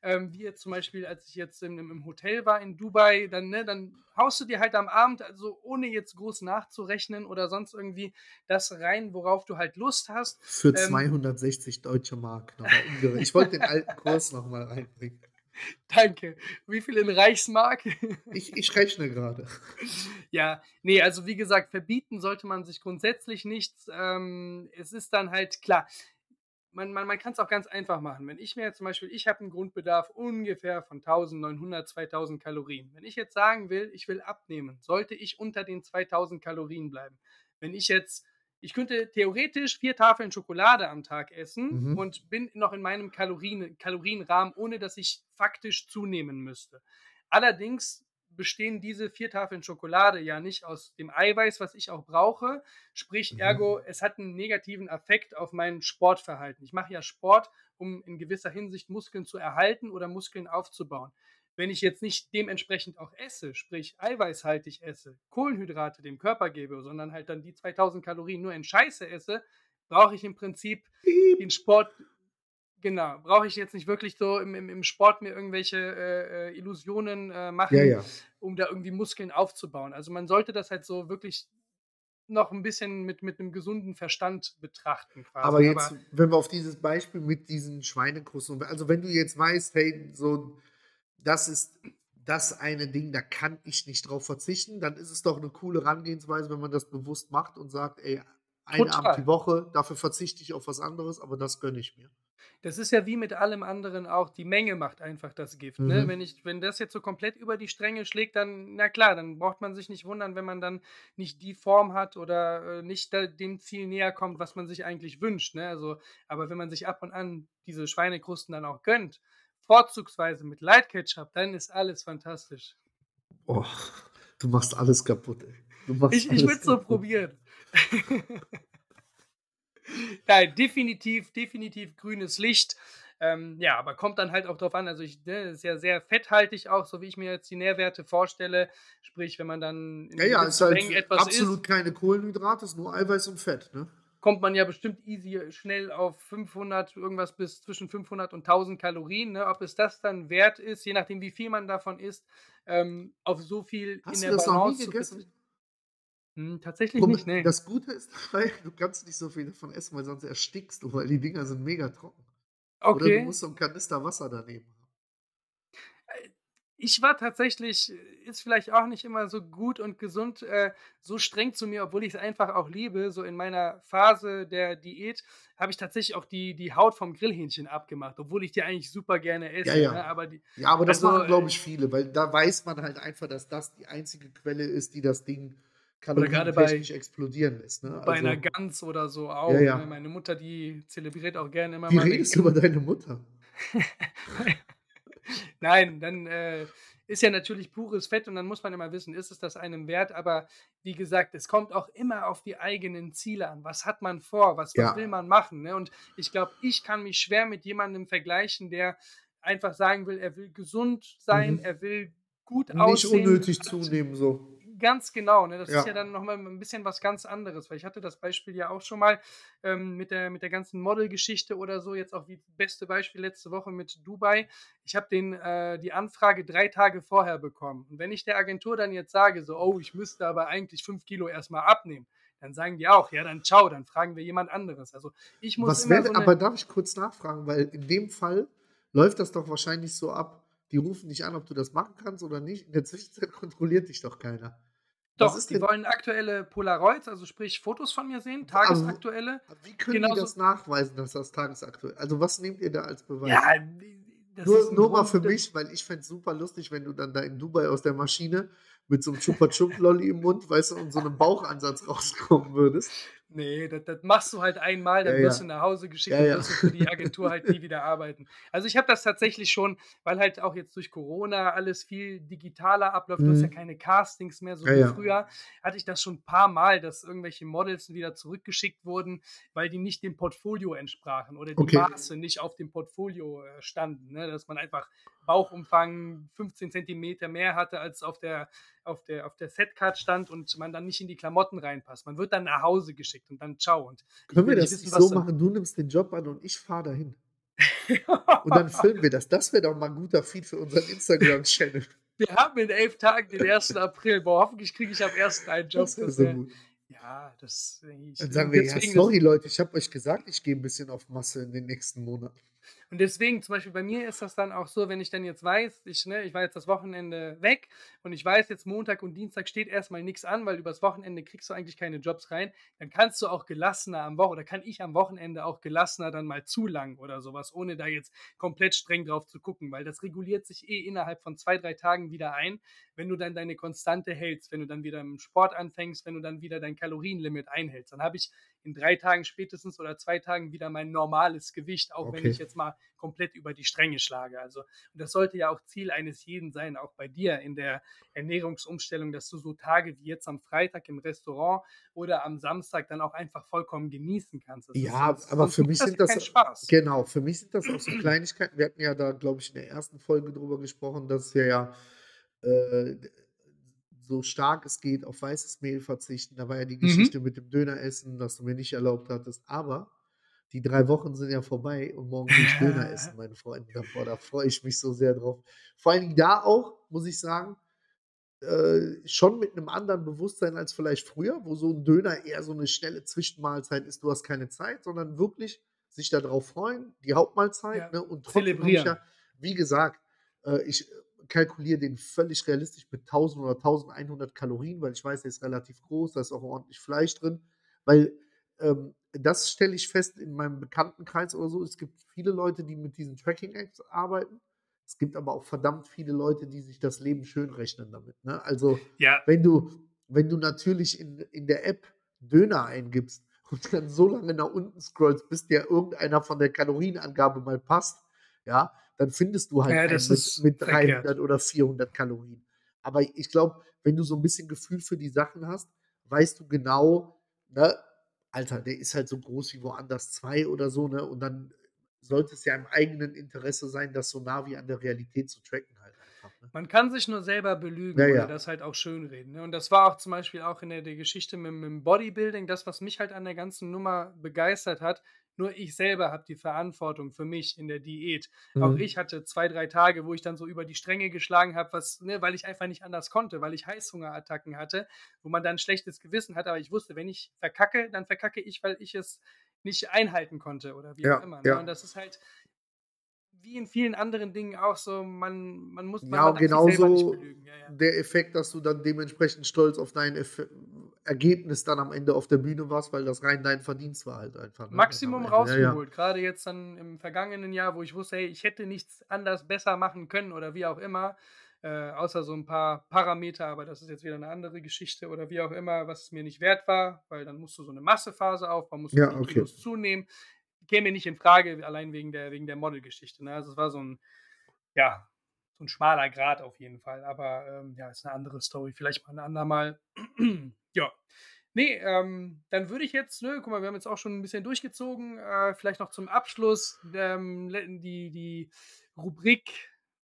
Speaker 1: Ähm, wie jetzt zum Beispiel, als ich jetzt im im Hotel war in Dubai, dann ne, dann haust du dir halt am Abend, also, ohne jetzt groß nachzurechnen oder sonst irgendwie, das rein, worauf du halt Lust hast.
Speaker 2: Für
Speaker 1: Ähm
Speaker 2: 260 Deutsche Mark noch mal umgerechnet. Ich wollte den alten Kurs noch mal reinbringen.
Speaker 1: Danke. Wie viel in Reichsmark?
Speaker 2: Ich ich rechne grade.
Speaker 1: Ja, ne, also, wie gesagt, verbieten sollte man sich grundsätzlich nichts. Ähm, es ist dann halt klar, man man man kann's auch ganz einfach machen. Wenn ich mir jetzt zum Beispiel ich habe 'n Grundbedarf ungefähr von 1.900, 2.000 Kalorien. Wenn ich jetzt sagen will, ich will abnehmen, sollte ich unter den 2.000 Kalorien bleiben. Wenn ich jetzt ich könnte theoretisch 4 Tafeln Schokolade am Tag essen
Speaker 2: Mhm.
Speaker 1: und bin noch in meinem Kalorien Kalorienrahmen, ohne dass ich faktisch zunehmen müsste. Allerdings bestehen diese 4 Tafeln Schokolade ja nicht aus dem Eiweiß, was ich auch brauche. Sprich,
Speaker 2: Mhm.
Speaker 1: ergo, es hat 'n negativen Affekt auf mein Sportverhalten. Ich mache ja Sport, um in gewisser Hinsicht Muskeln zu erhalten oder Muskeln aufzubauen. Wenn ich jetzt nicht dementsprechend auch esse, sprich eiweißhaltig esse, Kohlenhydrate dem Körper gebe, sondern halt dann die 2.000 Kalorien nur in Scheiße esse, brauche ich im Prinzip den. Sport Genau, brauche ich jetzt nicht wirklich so im im im Sport mir irgendwelche, äh, äh, Illusionen, äh,
Speaker 2: Ja,
Speaker 1: machen,
Speaker 2: ja.
Speaker 1: um da irgendwie Muskeln aufzubauen. Also, man sollte das halt so wirklich noch 'n bisschen mit mit 'nem gesunden Verstand betrachten
Speaker 2: Aber
Speaker 1: quasi,
Speaker 2: jetzt,
Speaker 1: aber
Speaker 2: wenn wir auf dieses Beispiel mit diesen Schweinekost und also, wenn du jetzt weißt: „Hey, so das ist das eine Ding, da kann ich nicht drauf verzichten“, dann ist es doch 'ne coole Herangehensweise, wenn man das bewusst macht und sagt: „Ey, einen Abend die. Woche, dafür verzichte ich auf was anderes, aber das gönne ich mir.“
Speaker 1: Das ist ja wie mit allem anderen auch, die Menge macht einfach das Gift, ne?
Speaker 2: Mhm.
Speaker 1: Wenn ich wenn das jetzt so komplett über die Stränge schlägt, dann na klar, dann braucht man sich nicht wundern, wenn man dann nicht die Form hat oder, äh, nicht da dem Ziel näher kommt, was man sich eigentlich wünscht, ne? Also, aber wenn man sich ab und an diese Schweinekrusten dann auch gönnt, vorzugsweise mit Light Ketchup, dann ist alles fantastisch.
Speaker 2: Oh, du machst alles kaputt, ey. Du machst
Speaker 1: Ich ich würde es so probieren. Nein, definitiv definitiv grünes Licht. Ähm, ja, aber kommt dann halt auch drauf an. Also, ich ne, ist ja sehr fetthaltig auch, so wie ich mir jetzt die Nährwerte vorstelle. Sprich, wenn man dann
Speaker 2: Ja,
Speaker 1: in
Speaker 2: ja, ist
Speaker 1: gewissen
Speaker 2: halt
Speaker 1: etwas isst
Speaker 2: absolut keine Kohlenhydrate, ist nur Eiweiß und Fett, ne?
Speaker 1: kommt man ja bestimmt easy schnell auf 500 irgendwas bis zwischen 500 und 1.000 Kalorien, ne? Ob es das dann wert ist, je nachdem, wie viel man davon isst, ähm, auf so viel in
Speaker 2: Hast du
Speaker 1: der Balance zu
Speaker 2: gegessen?
Speaker 1: Hm, tatsächlich
Speaker 2: Probi
Speaker 1: nicht, ne.
Speaker 2: das Gute ist dabei, du kannst nicht so viel davon essen, weil sonst erstickst du, weil die Dinger sind mega trocken. Oder du
Speaker 1: Okay.
Speaker 2: musst so 'n Kanister Wasser daneben haben.
Speaker 1: Äh, ich war tatsächlich ist vielleicht auch nicht immer so gut und gesund, äh, so streng zu mir, obwohl ich's einfach auch liebe. So in meiner Phase der Diät habe ich tatsächlich auch die die Haut vom Grillhähnchen abgemacht, obwohl ich die eigentlich super gerne
Speaker 2: Ja,
Speaker 1: esse, ne?
Speaker 2: ja.
Speaker 1: Aber die
Speaker 2: Ja, aber das
Speaker 1: also,
Speaker 2: machen, glaube
Speaker 1: äh
Speaker 2: ich, viele, weil da weiß man halt einfach, dass das die einzige Quelle ist, die das Ding kalorientechnisch explodieren lässt, ne?
Speaker 1: bei 'ner
Speaker 2: Also
Speaker 1: Gans oder so
Speaker 2: Ja,
Speaker 1: auch, ne?
Speaker 2: ja.
Speaker 1: Meine Mutter, die zelebriert auch gerne immer
Speaker 2: Wie
Speaker 1: mal 'ne
Speaker 2: redest du über deine Mutter?
Speaker 1: Nein, dann, äh, ist ja natürlich pures Fett und dann muss man immer wissen, ist es das einem wert? Aber wie gesagt, es kommt auch immer auf die eigenen Ziele an. Was hat man vor? Was was will
Speaker 2: Ja.
Speaker 1: man machen, ne? Und ich glaube, ich kann mich schwer mit jemandem vergleichen, der einfach sagen will, er will gesund sein,
Speaker 2: Mhm.
Speaker 1: er will gut
Speaker 2: Nicht
Speaker 1: aussehen,
Speaker 2: unnötig
Speaker 1: hat
Speaker 2: zunehmen so.
Speaker 1: Ganz genau, ne? Das ist ja
Speaker 2: Ja.
Speaker 1: dann noch mal 'n bisschen was ganz anderes, weil ich hatte das Beispiel ja auch schon mal, ähm, mit der mit der ganzen Modelgeschichte oder so, jetzt auch wie beste Beispiel letzte Woche mit Dubai. Ich habe den äh, die Anfrage 3 Tage vorher bekommen. Und wenn ich der Agentur dann jetzt sage, so: „Oh, ich müsste aber eigentlich 5 Kilo erst mal abnehmen“, dann sagen die auch: „Ja, dann tschau, dann fragen wir jemand anderes.“ Also, ich muss
Speaker 2: Was
Speaker 1: immer
Speaker 2: wäre
Speaker 1: so
Speaker 2: aber darf ich kurz nachfragen, weil in dem Fall läuft das doch wahrscheinlich so ab, die rufen dich an, ob du das machen kannst oder nicht. In der Zwischenzeit kontrolliert dich doch keiner.
Speaker 1: Doch,
Speaker 2: ist
Speaker 1: die
Speaker 2: denn
Speaker 1: wollen aktuelle Polaroids, also sprich Fotos von mir sehen,
Speaker 2: W aber
Speaker 1: tagesaktuelle,
Speaker 2: wie können die
Speaker 1: genauso
Speaker 2: das nachweisen, dass das tagesaktuell also, was nehmt ihr da als Beweis?
Speaker 1: Ja, das ist
Speaker 2: Nur nur mal für mich, weil ich fände es super lustig, wenn du dann da in Dubai aus der Maschine mit so 'nem Chupa Chup Lolli im Mund, weißt du, und so 'nem Bauchansatz rauskommen würdest.
Speaker 1: Ne, das das machst du halt einmal,
Speaker 2: Ja,
Speaker 1: dann wirst du
Speaker 2: ja.
Speaker 1: nach Hause geschickt
Speaker 2: Ja,
Speaker 1: und
Speaker 2: ja.
Speaker 1: wirst du für die Agentur halt nie wieder arbeiten. Also, ich habe das tatsächlich schon, weil halt auch jetzt durch Corona alles viel digitaler abläuft. Du hast ja
Speaker 2: Mhm.
Speaker 1: keine Castings mehr, so
Speaker 2: Ja,
Speaker 1: wie
Speaker 2: ja.
Speaker 1: früher. Hatte ich das schon paarmal, dass irgendwelche Models wieder zurückgeschickt wurden, weil die nicht dem Portfolio entsprachen oder die
Speaker 2: Okay.
Speaker 1: Maße nicht auf dem Portfolio, äh, standen, ne? Dass man einfach Bauchumfang 15 Zentimeter mehr hatte, als auf der auf der auf der Setcard stand und man dann nicht in die Klamotten reinpasst. Man wird dann nach Hause geschickt und dann tschau. Und
Speaker 2: Können wir das
Speaker 1: wissen,
Speaker 2: so machen, du nimmst den Job an und ich fahre dahin? Und dann filmen wir das. Das wäre doch mal 'n guter Feed für unseren Instagram-Channel.
Speaker 1: Wir haben in 11 Tagen den 1. April. Boah, hoffentlich kriege ich am 1. einen Job.
Speaker 2: Das
Speaker 1: Das
Speaker 2: so gut.
Speaker 1: ja, das ich
Speaker 2: Dann sagen wir: „Ja, sorry Leute, ich habe euch gesagt, ich gehe 'n bisschen auf Masse in den nächsten Monaten.“
Speaker 1: Und deswegen zum Beispiel bei mir ist das dann auch so, wenn ich dann jetzt weiß, ich ne, ich war jetzt das Wochenende weg und ich weiß jetzt, Montag und Dienstag steht erst mal nix an, weil übers Wochenende kriegst du eigentlich keine Jobs rein. Dann kannst du auch gelassener am Woche oder kann ich am Wochenende auch gelassener dann mal zulangen oder so was, ohne da jetzt komplett streng drauf zu gucken, weil das reguliert sich eh innerhalb von 2, 3 Tagen wieder ein, wenn du dann deine Konstante hältst, wenn du dann wieder im Sport anfängst, wenn du dann wieder dein Kalorienlimit einhältst. Dann habe ich in 3 Tagen spätestens oder 2 Tagen wieder mein normales Gewicht, auch wenn ich
Speaker 2: Okay.
Speaker 1: jetzt mal komplett über die Stränge schlage. Also, und das sollte ja auch Ziel eines jeden sein, auch bei dir in der Ernährungsumstellung, dass du so Tage wie jetzt am Freitag im Restaurant oder am Samstag dann auch einfach vollkommen genießen kannst. Das ist
Speaker 2: Ja,
Speaker 1: sonst
Speaker 2: aber für mich sind das genau, für mich sind das auch so Kleinigkeiten. Wir hatten ja da, glaube ich, in der 1. Folge drüber gesprochen, dass wir ja, äh, so stark es geht auf weißes Mehl verzichten. Da war ja die
Speaker 1: Mhm.
Speaker 2: Geschichte mit dem Döneressen, das du mir nicht erlaubt hattest. Aber die drei Wochen sind ja vorbei und morgen gehe ich Döner essen, meine Freunde. Boah, da freue ich mich so sehr drauf. Vor allen Dingen da auch, muss ich sagen, äh, schon mit einem anderen Bewusstsein als vielleicht früher, wo so ein Döner eher so eine schnelle Zwischenmahlzeit ist, du hast keine Zeit, sondern wirklich sich darauf freuen, die Hauptmahlzeit,
Speaker 1: Ja,
Speaker 2: ne? Und trotzdem
Speaker 1: zelebrieren.
Speaker 2: ja, wie gesagt, äh, ich kalkuliere den völlig realistisch mit 1000 oder 1100 Kalorien, weil ich weiß, der ist relativ groß, da ist auch ordentlich Fleisch drin, weil ähm, das stelle ich fest in meinem Bekanntenkreis oder so. Es gibt viele Leute, die mit diesen Tracking-Apps arbeiten. Es gibt aber auch verdammt viele Leute, die sich das Leben schön rechnen damit. Ne? Also,
Speaker 1: Ja,
Speaker 2: wenn du, wenn du natürlich in, in der App Döner eingibst und dann so lange nach unten scrollst, bis dir irgendeiner von der Kalorienangabe mal passt, ja, dann findest du halt
Speaker 1: Ja,
Speaker 2: mit, mit
Speaker 1: verkehrt.
Speaker 2: 300 oder 400 Kalorien. Aber ich glaube, wenn du so ein bisschen Gefühl für die Sachen hast, weißt du genau, ne, Alter, der ist halt so groß wie woanders zwei oder so, ne? Und dann sollte es ja im eigenen Interesse sein, das so nah wie an der Realität zu tracken halt einfach. Ne?
Speaker 1: Man kann sich nur selber belügen
Speaker 2: Ja,
Speaker 1: oder
Speaker 2: ja.
Speaker 1: das halt auch schönreden. Ne? Und das war auch zum Beispiel auch in der, der Geschichte mit, mit dem Bodybuilding, das, was mich halt an der ganzen Nummer begeistert hat. Nur ich selber habe die Verantwortung für mich in der Diät. Auch
Speaker 2: Mhm.
Speaker 1: ich hatte zwei, drei Tage, wo ich dann so über die Stränge geschlagen habe, was, ne, weil ich einfach nicht anders konnte, weil ich Heißhungerattacken hatte, wo man dann ein schlechtes Gewissen hat. Aber ich wusste, wenn ich verkacke, dann verkacke ich, weil ich es nicht einhalten konnte oder wie auch
Speaker 2: Ja,
Speaker 1: immer. Ne?
Speaker 2: ja.
Speaker 1: Und das ist halt wie in vielen anderen Dingen auch so, man, man muss man,
Speaker 2: Ja,
Speaker 1: selber nicht
Speaker 2: genauso
Speaker 1: belügen. Ja, ja.
Speaker 2: der Effekt, dass du dann dementsprechend stolz auf dein Eff Ergebnis dann am Ende auf der Bühne warst, weil das rein dein Verdienst war halt einfach. Ne?
Speaker 1: Maximum
Speaker 2: am Ende. Ja, ja.
Speaker 1: rausgeholt. Gerade jetzt dann im vergangenen Jahr, wo ich wusste, hey, ich hätte nichts anders besser machen können oder wie auch immer. Äh, außer so ein paar Parameter, aber das ist jetzt wieder eine andere Geschichte oder wie auch immer, was es mir nicht wert war, weil dann musst du so eine Massephase aufbauen, musst du
Speaker 2: Ja,
Speaker 1: die
Speaker 2: okay.
Speaker 1: Kilos zunehmen. Käme nicht in Frage, allein wegen der, wegen der Modelgeschichte. Ne? Also es war so ein, ja, so ein schmaler Grad auf jeden Fall. Aber ähm, ja, ist eine andere Story. Vielleicht mal ein andermal. ja. Nee, ähm, dann würde ich jetzt, ne, guck mal, wir haben jetzt auch schon ein bisschen durchgezogen. Äh, vielleicht noch zum Abschluss ähm, die, die Rubrik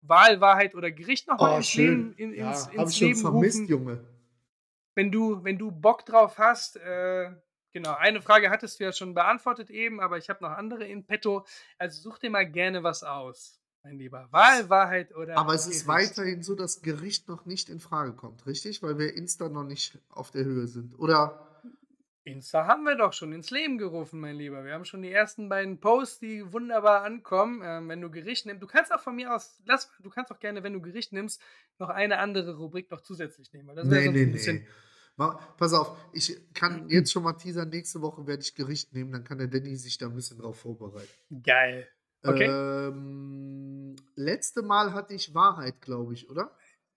Speaker 1: Wahl, Wahrheit oder Gericht nochmal
Speaker 2: Oh,
Speaker 1: ins
Speaker 2: schön.
Speaker 1: Leben, in,
Speaker 2: ja,
Speaker 1: ins,
Speaker 2: hab
Speaker 1: ins
Speaker 2: ich schon
Speaker 1: Leben
Speaker 2: vermisst,
Speaker 1: rufen.
Speaker 2: Junge.
Speaker 1: Wenn du, wenn du Bock drauf hast, äh, genau, eine Frage hattest du ja schon beantwortet eben, aber ich habe noch andere in petto. Also such dir mal gerne was aus, mein Lieber. Wahl, Wahrheit oder
Speaker 2: Aber es ist weiterhin so, dass Gericht noch nicht in Frage kommt, richtig? Weil wir Insta noch nicht auf der Höhe sind. Oder
Speaker 1: Insta haben wir doch schon ins Leben gerufen, mein Lieber. Wir haben schon die ersten beiden Posts, die wunderbar ankommen. Ähm, wenn du Gericht nimmst, du kannst auch von mir aus, lass, du kannst auch gerne, wenn du Gericht nimmst, noch eine andere Rubrik noch zusätzlich nehmen. Weil das
Speaker 2: Nee, nee,
Speaker 1: ein bisschen.
Speaker 2: nee. Pass auf, ich kann jetzt schon mal teasern, nächste Woche werde ich Gericht nehmen, dann kann der Danny sich da ein bisschen drauf vorbereiten.
Speaker 1: Geil. Okay.
Speaker 2: Ähm, letzte Mal hatte ich Wahrheit, glaube ich, oder?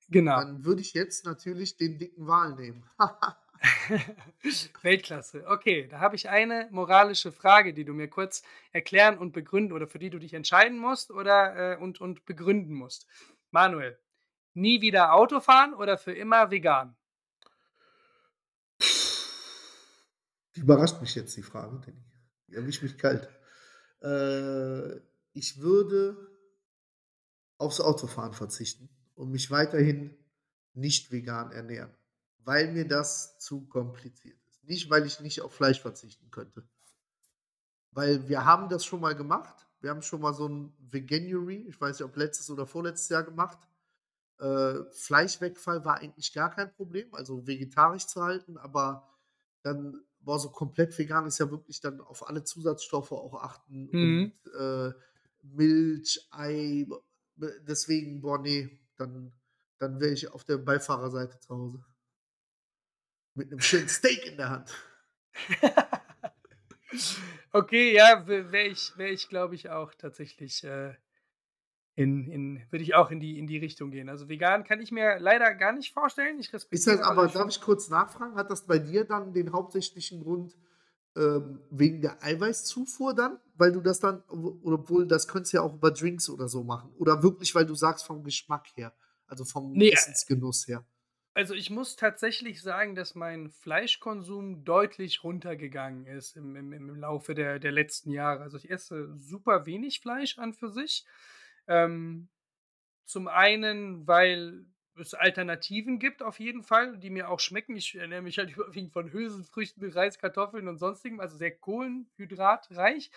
Speaker 1: Genau.
Speaker 2: Dann würde ich jetzt natürlich den dicken Wal nehmen.
Speaker 1: Weltklasse. Okay, da habe ich eine moralische Frage, die du mir kurz erklären und begründen oder für die du dich entscheiden musst oder äh, und, und begründen musst. Manuel, nie wieder Auto fahren oder für immer vegan?
Speaker 2: Überrascht mich jetzt, die Frage, Danny. Erwischt mich kalt. Äh, ich würde aufs Autofahren verzichten und mich weiterhin nicht vegan ernähren, weil mir das zu kompliziert ist. Nicht, weil ich nicht auf Fleisch verzichten könnte. Weil wir haben das schon mal gemacht. Wir haben schon mal so ein Veganuary, ich weiß nicht, ob letztes oder vorletztes Jahr gemacht. Äh, Fleischwegfall war eigentlich gar kein Problem, also vegetarisch zu halten, aber dann war so komplett vegan ist ja wirklich dann auf alle Zusatzstoffe auch achten
Speaker 1: Mhm.
Speaker 2: und äh, Milch, Ei. Deswegen, boah, nee, dann, dann wäre ich auf der Beifahrerseite zu Hause. Mit einem schönen Steak in der Hand.
Speaker 1: okay, ja, wäre ich, wär ich glaube ich, auch tatsächlich äh, in, in würde ich auch in die, in die Richtung gehen. Also vegan kann ich mir leider gar nicht vorstellen. Ich
Speaker 2: Ist das
Speaker 1: respektiere
Speaker 2: aber, darf ich kurz nachfragen, hat das bei dir dann den hauptsächlichen Grund ähm, wegen der Eiweißzufuhr dann? Weil du das dann, obwohl das könntest du ja auch über Drinks oder so machen. Oder wirklich, weil du sagst vom Geschmack her, also vom
Speaker 1: Nee, äh,
Speaker 2: Essensgenuss her.
Speaker 1: Also ich muss tatsächlich sagen, dass mein Fleischkonsum deutlich runtergegangen ist im, im, im Laufe der, der letzten Jahre. Also ich esse super wenig Fleisch an für sich. Ähm, zum einen, weil es Alternativen gibt auf jeden Fall, die mir auch schmecken. Ich ernähre mich halt überwiegend von Hülsenfrüchten Reis, Kartoffeln und Sonstigem, also sehr kohlenhydratreich.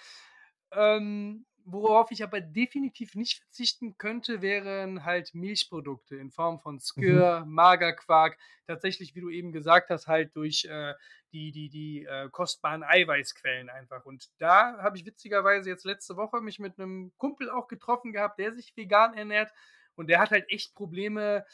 Speaker 1: Ähm, worauf ich aber definitiv nicht verzichten könnte, wären halt Milchprodukte in Form von
Speaker 2: Mhm.
Speaker 1: Skyr, Magerquark. Tatsächlich, wie du eben gesagt hast, halt durch, äh, die die die, äh, kostbaren Eiweißquellen einfach. Und da habe ich witzigerweise jetzt letzte Woche mich mit 'nem Kumpel auch getroffen gehabt, der sich vegan ernährt und der hat halt echt Probleme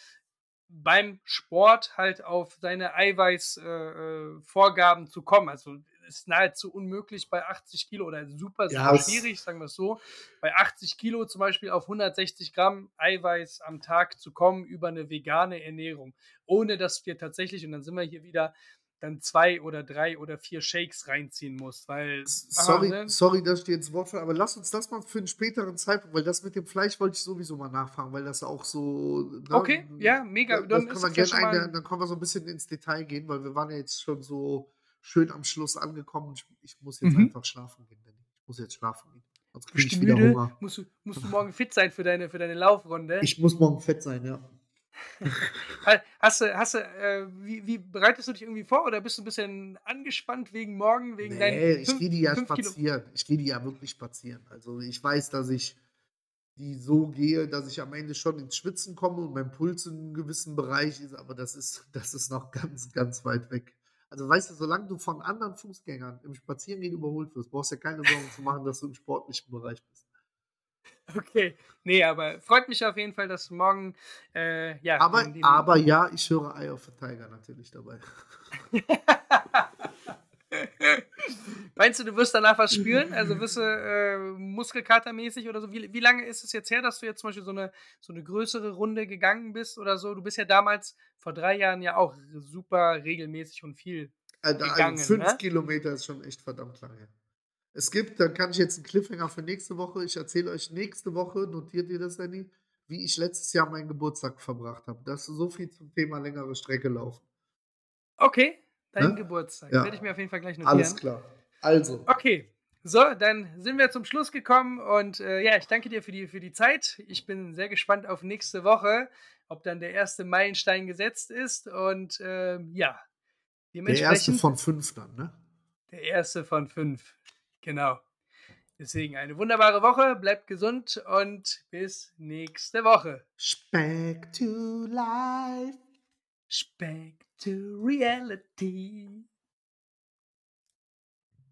Speaker 1: beim Sport halt auf seine Eiweiß äh, äh, zu kommen. Also, ist nahezu unmöglich bei 80 Kilo oder super,
Speaker 2: Ja,
Speaker 1: super
Speaker 2: es
Speaker 1: schwierig, sagen wir's so, bei 80 Kilo zum Beispiel auf 160 Gramm Eiweiß am Tag zu kommen über 'ne vegane Ernährung, ohne dass dir tatsächlich und dann sind wir hier wieder, dann 2 oder 3 oder 4 Shakes reinziehen musst, weil aha,
Speaker 2: sorry
Speaker 1: ne?
Speaker 2: sorry, dass ich dir ins Wort falle, aber lass uns das mal für 'n späteren Zeitpunkt weil das mit dem Fleisch wollte ich sowieso mal nachfragen, weil das auch so,
Speaker 1: Okay,
Speaker 2: ne,
Speaker 1: ja, mega. Dann
Speaker 2: können wir gerne ein dann können wir so 'n bisschen ins Detail gehen, weil wir waren ja jetzt schon so schön am Schluss angekommen. Ich ich muss jetzt
Speaker 1: Mhm.
Speaker 2: einfach schlafen gehen, Danny. Ich muss jetzt schlafen gehen, sonst kriege ich wieder
Speaker 1: müde?
Speaker 2: Hunger.
Speaker 1: Musst du musst du morgen fit sein für deine für deine Laufrunde?
Speaker 2: Ich muss morgen fit sein, ja.
Speaker 1: Ha hast du hast du, äh wie wie bereitest du dich irgendwie vor oder bist du 'n bisschen angespannt wegen morgen, wegen deinen
Speaker 2: Ne, ich
Speaker 1: 5-
Speaker 2: gehe die ja
Speaker 1: 5 Kilo
Speaker 2: spazieren. Ich gehe die ja wirklich spazieren. Also, ich weiß, dass ich die so gehe, dass ich am Ende schon ins Schwitzen komme und mein Puls in 'nem gewissen Bereich ist, aber das ist das ist noch ganz, ganz weit weg. Also, weißt du, solange du von anderen Fußgängern im Spazierengehen überholt wirst, brauchst du dir keine Sorgen zu machen, dass du im sportlichen Bereich bist.
Speaker 1: Okay. Ne, aber freut mich auf jeden Fall, dass morgen, äh, ja,
Speaker 2: Aber aber ja, ich höre „Eye of the Tiger“ natürlich dabei.
Speaker 1: Meinst du, du wirst danach was spüren? Also, wirst du, äh, muskelkatermäßig oder so wie wie lange ist es jetzt her, dass du jetzt zum Beispiel so 'ne so 'ne größere Runde gegangen bist oder so? Du bist ja damals vor 3 Jahren ja auch super regelmäßig und viel
Speaker 2: also
Speaker 1: gegangen,
Speaker 2: 5
Speaker 1: ne?
Speaker 2: Kilometer ist schon echt verdammt lang her. Es gibt da kann ich jetzt 'n Cliffhanger für nächste Woche ich erzähle euch nächste Woche, notiert dir das, Danny, wie ich letztes Jahr meinen Geburtstag verbracht habe. Das so viel zum Thema längere Strecke laufen.
Speaker 1: Okay, dein
Speaker 2: Ne?
Speaker 1: Geburtstag.
Speaker 2: Ja.
Speaker 1: Werde ich mir auf jeden Fall gleich
Speaker 2: Alles
Speaker 1: notieren.
Speaker 2: klar. Also
Speaker 1: Okay, so, dann sind wir zum Schluss gekommen und, äh, ja, ich danke dir für die für die Zeit. Ich bin sehr gespannt auf nächste Woche, ob dann der 1. Meilenstein gesetzt ist und, ähm, ja,
Speaker 2: Der 1.
Speaker 1: dementsprechend
Speaker 2: von 5 dann, ne?
Speaker 1: Der 1. von 5, genau. Deswegen eine wunderbare Woche, bleibt gesund und bis nächste Woche.
Speaker 2: Speck to life.
Speaker 1: Speck to reality.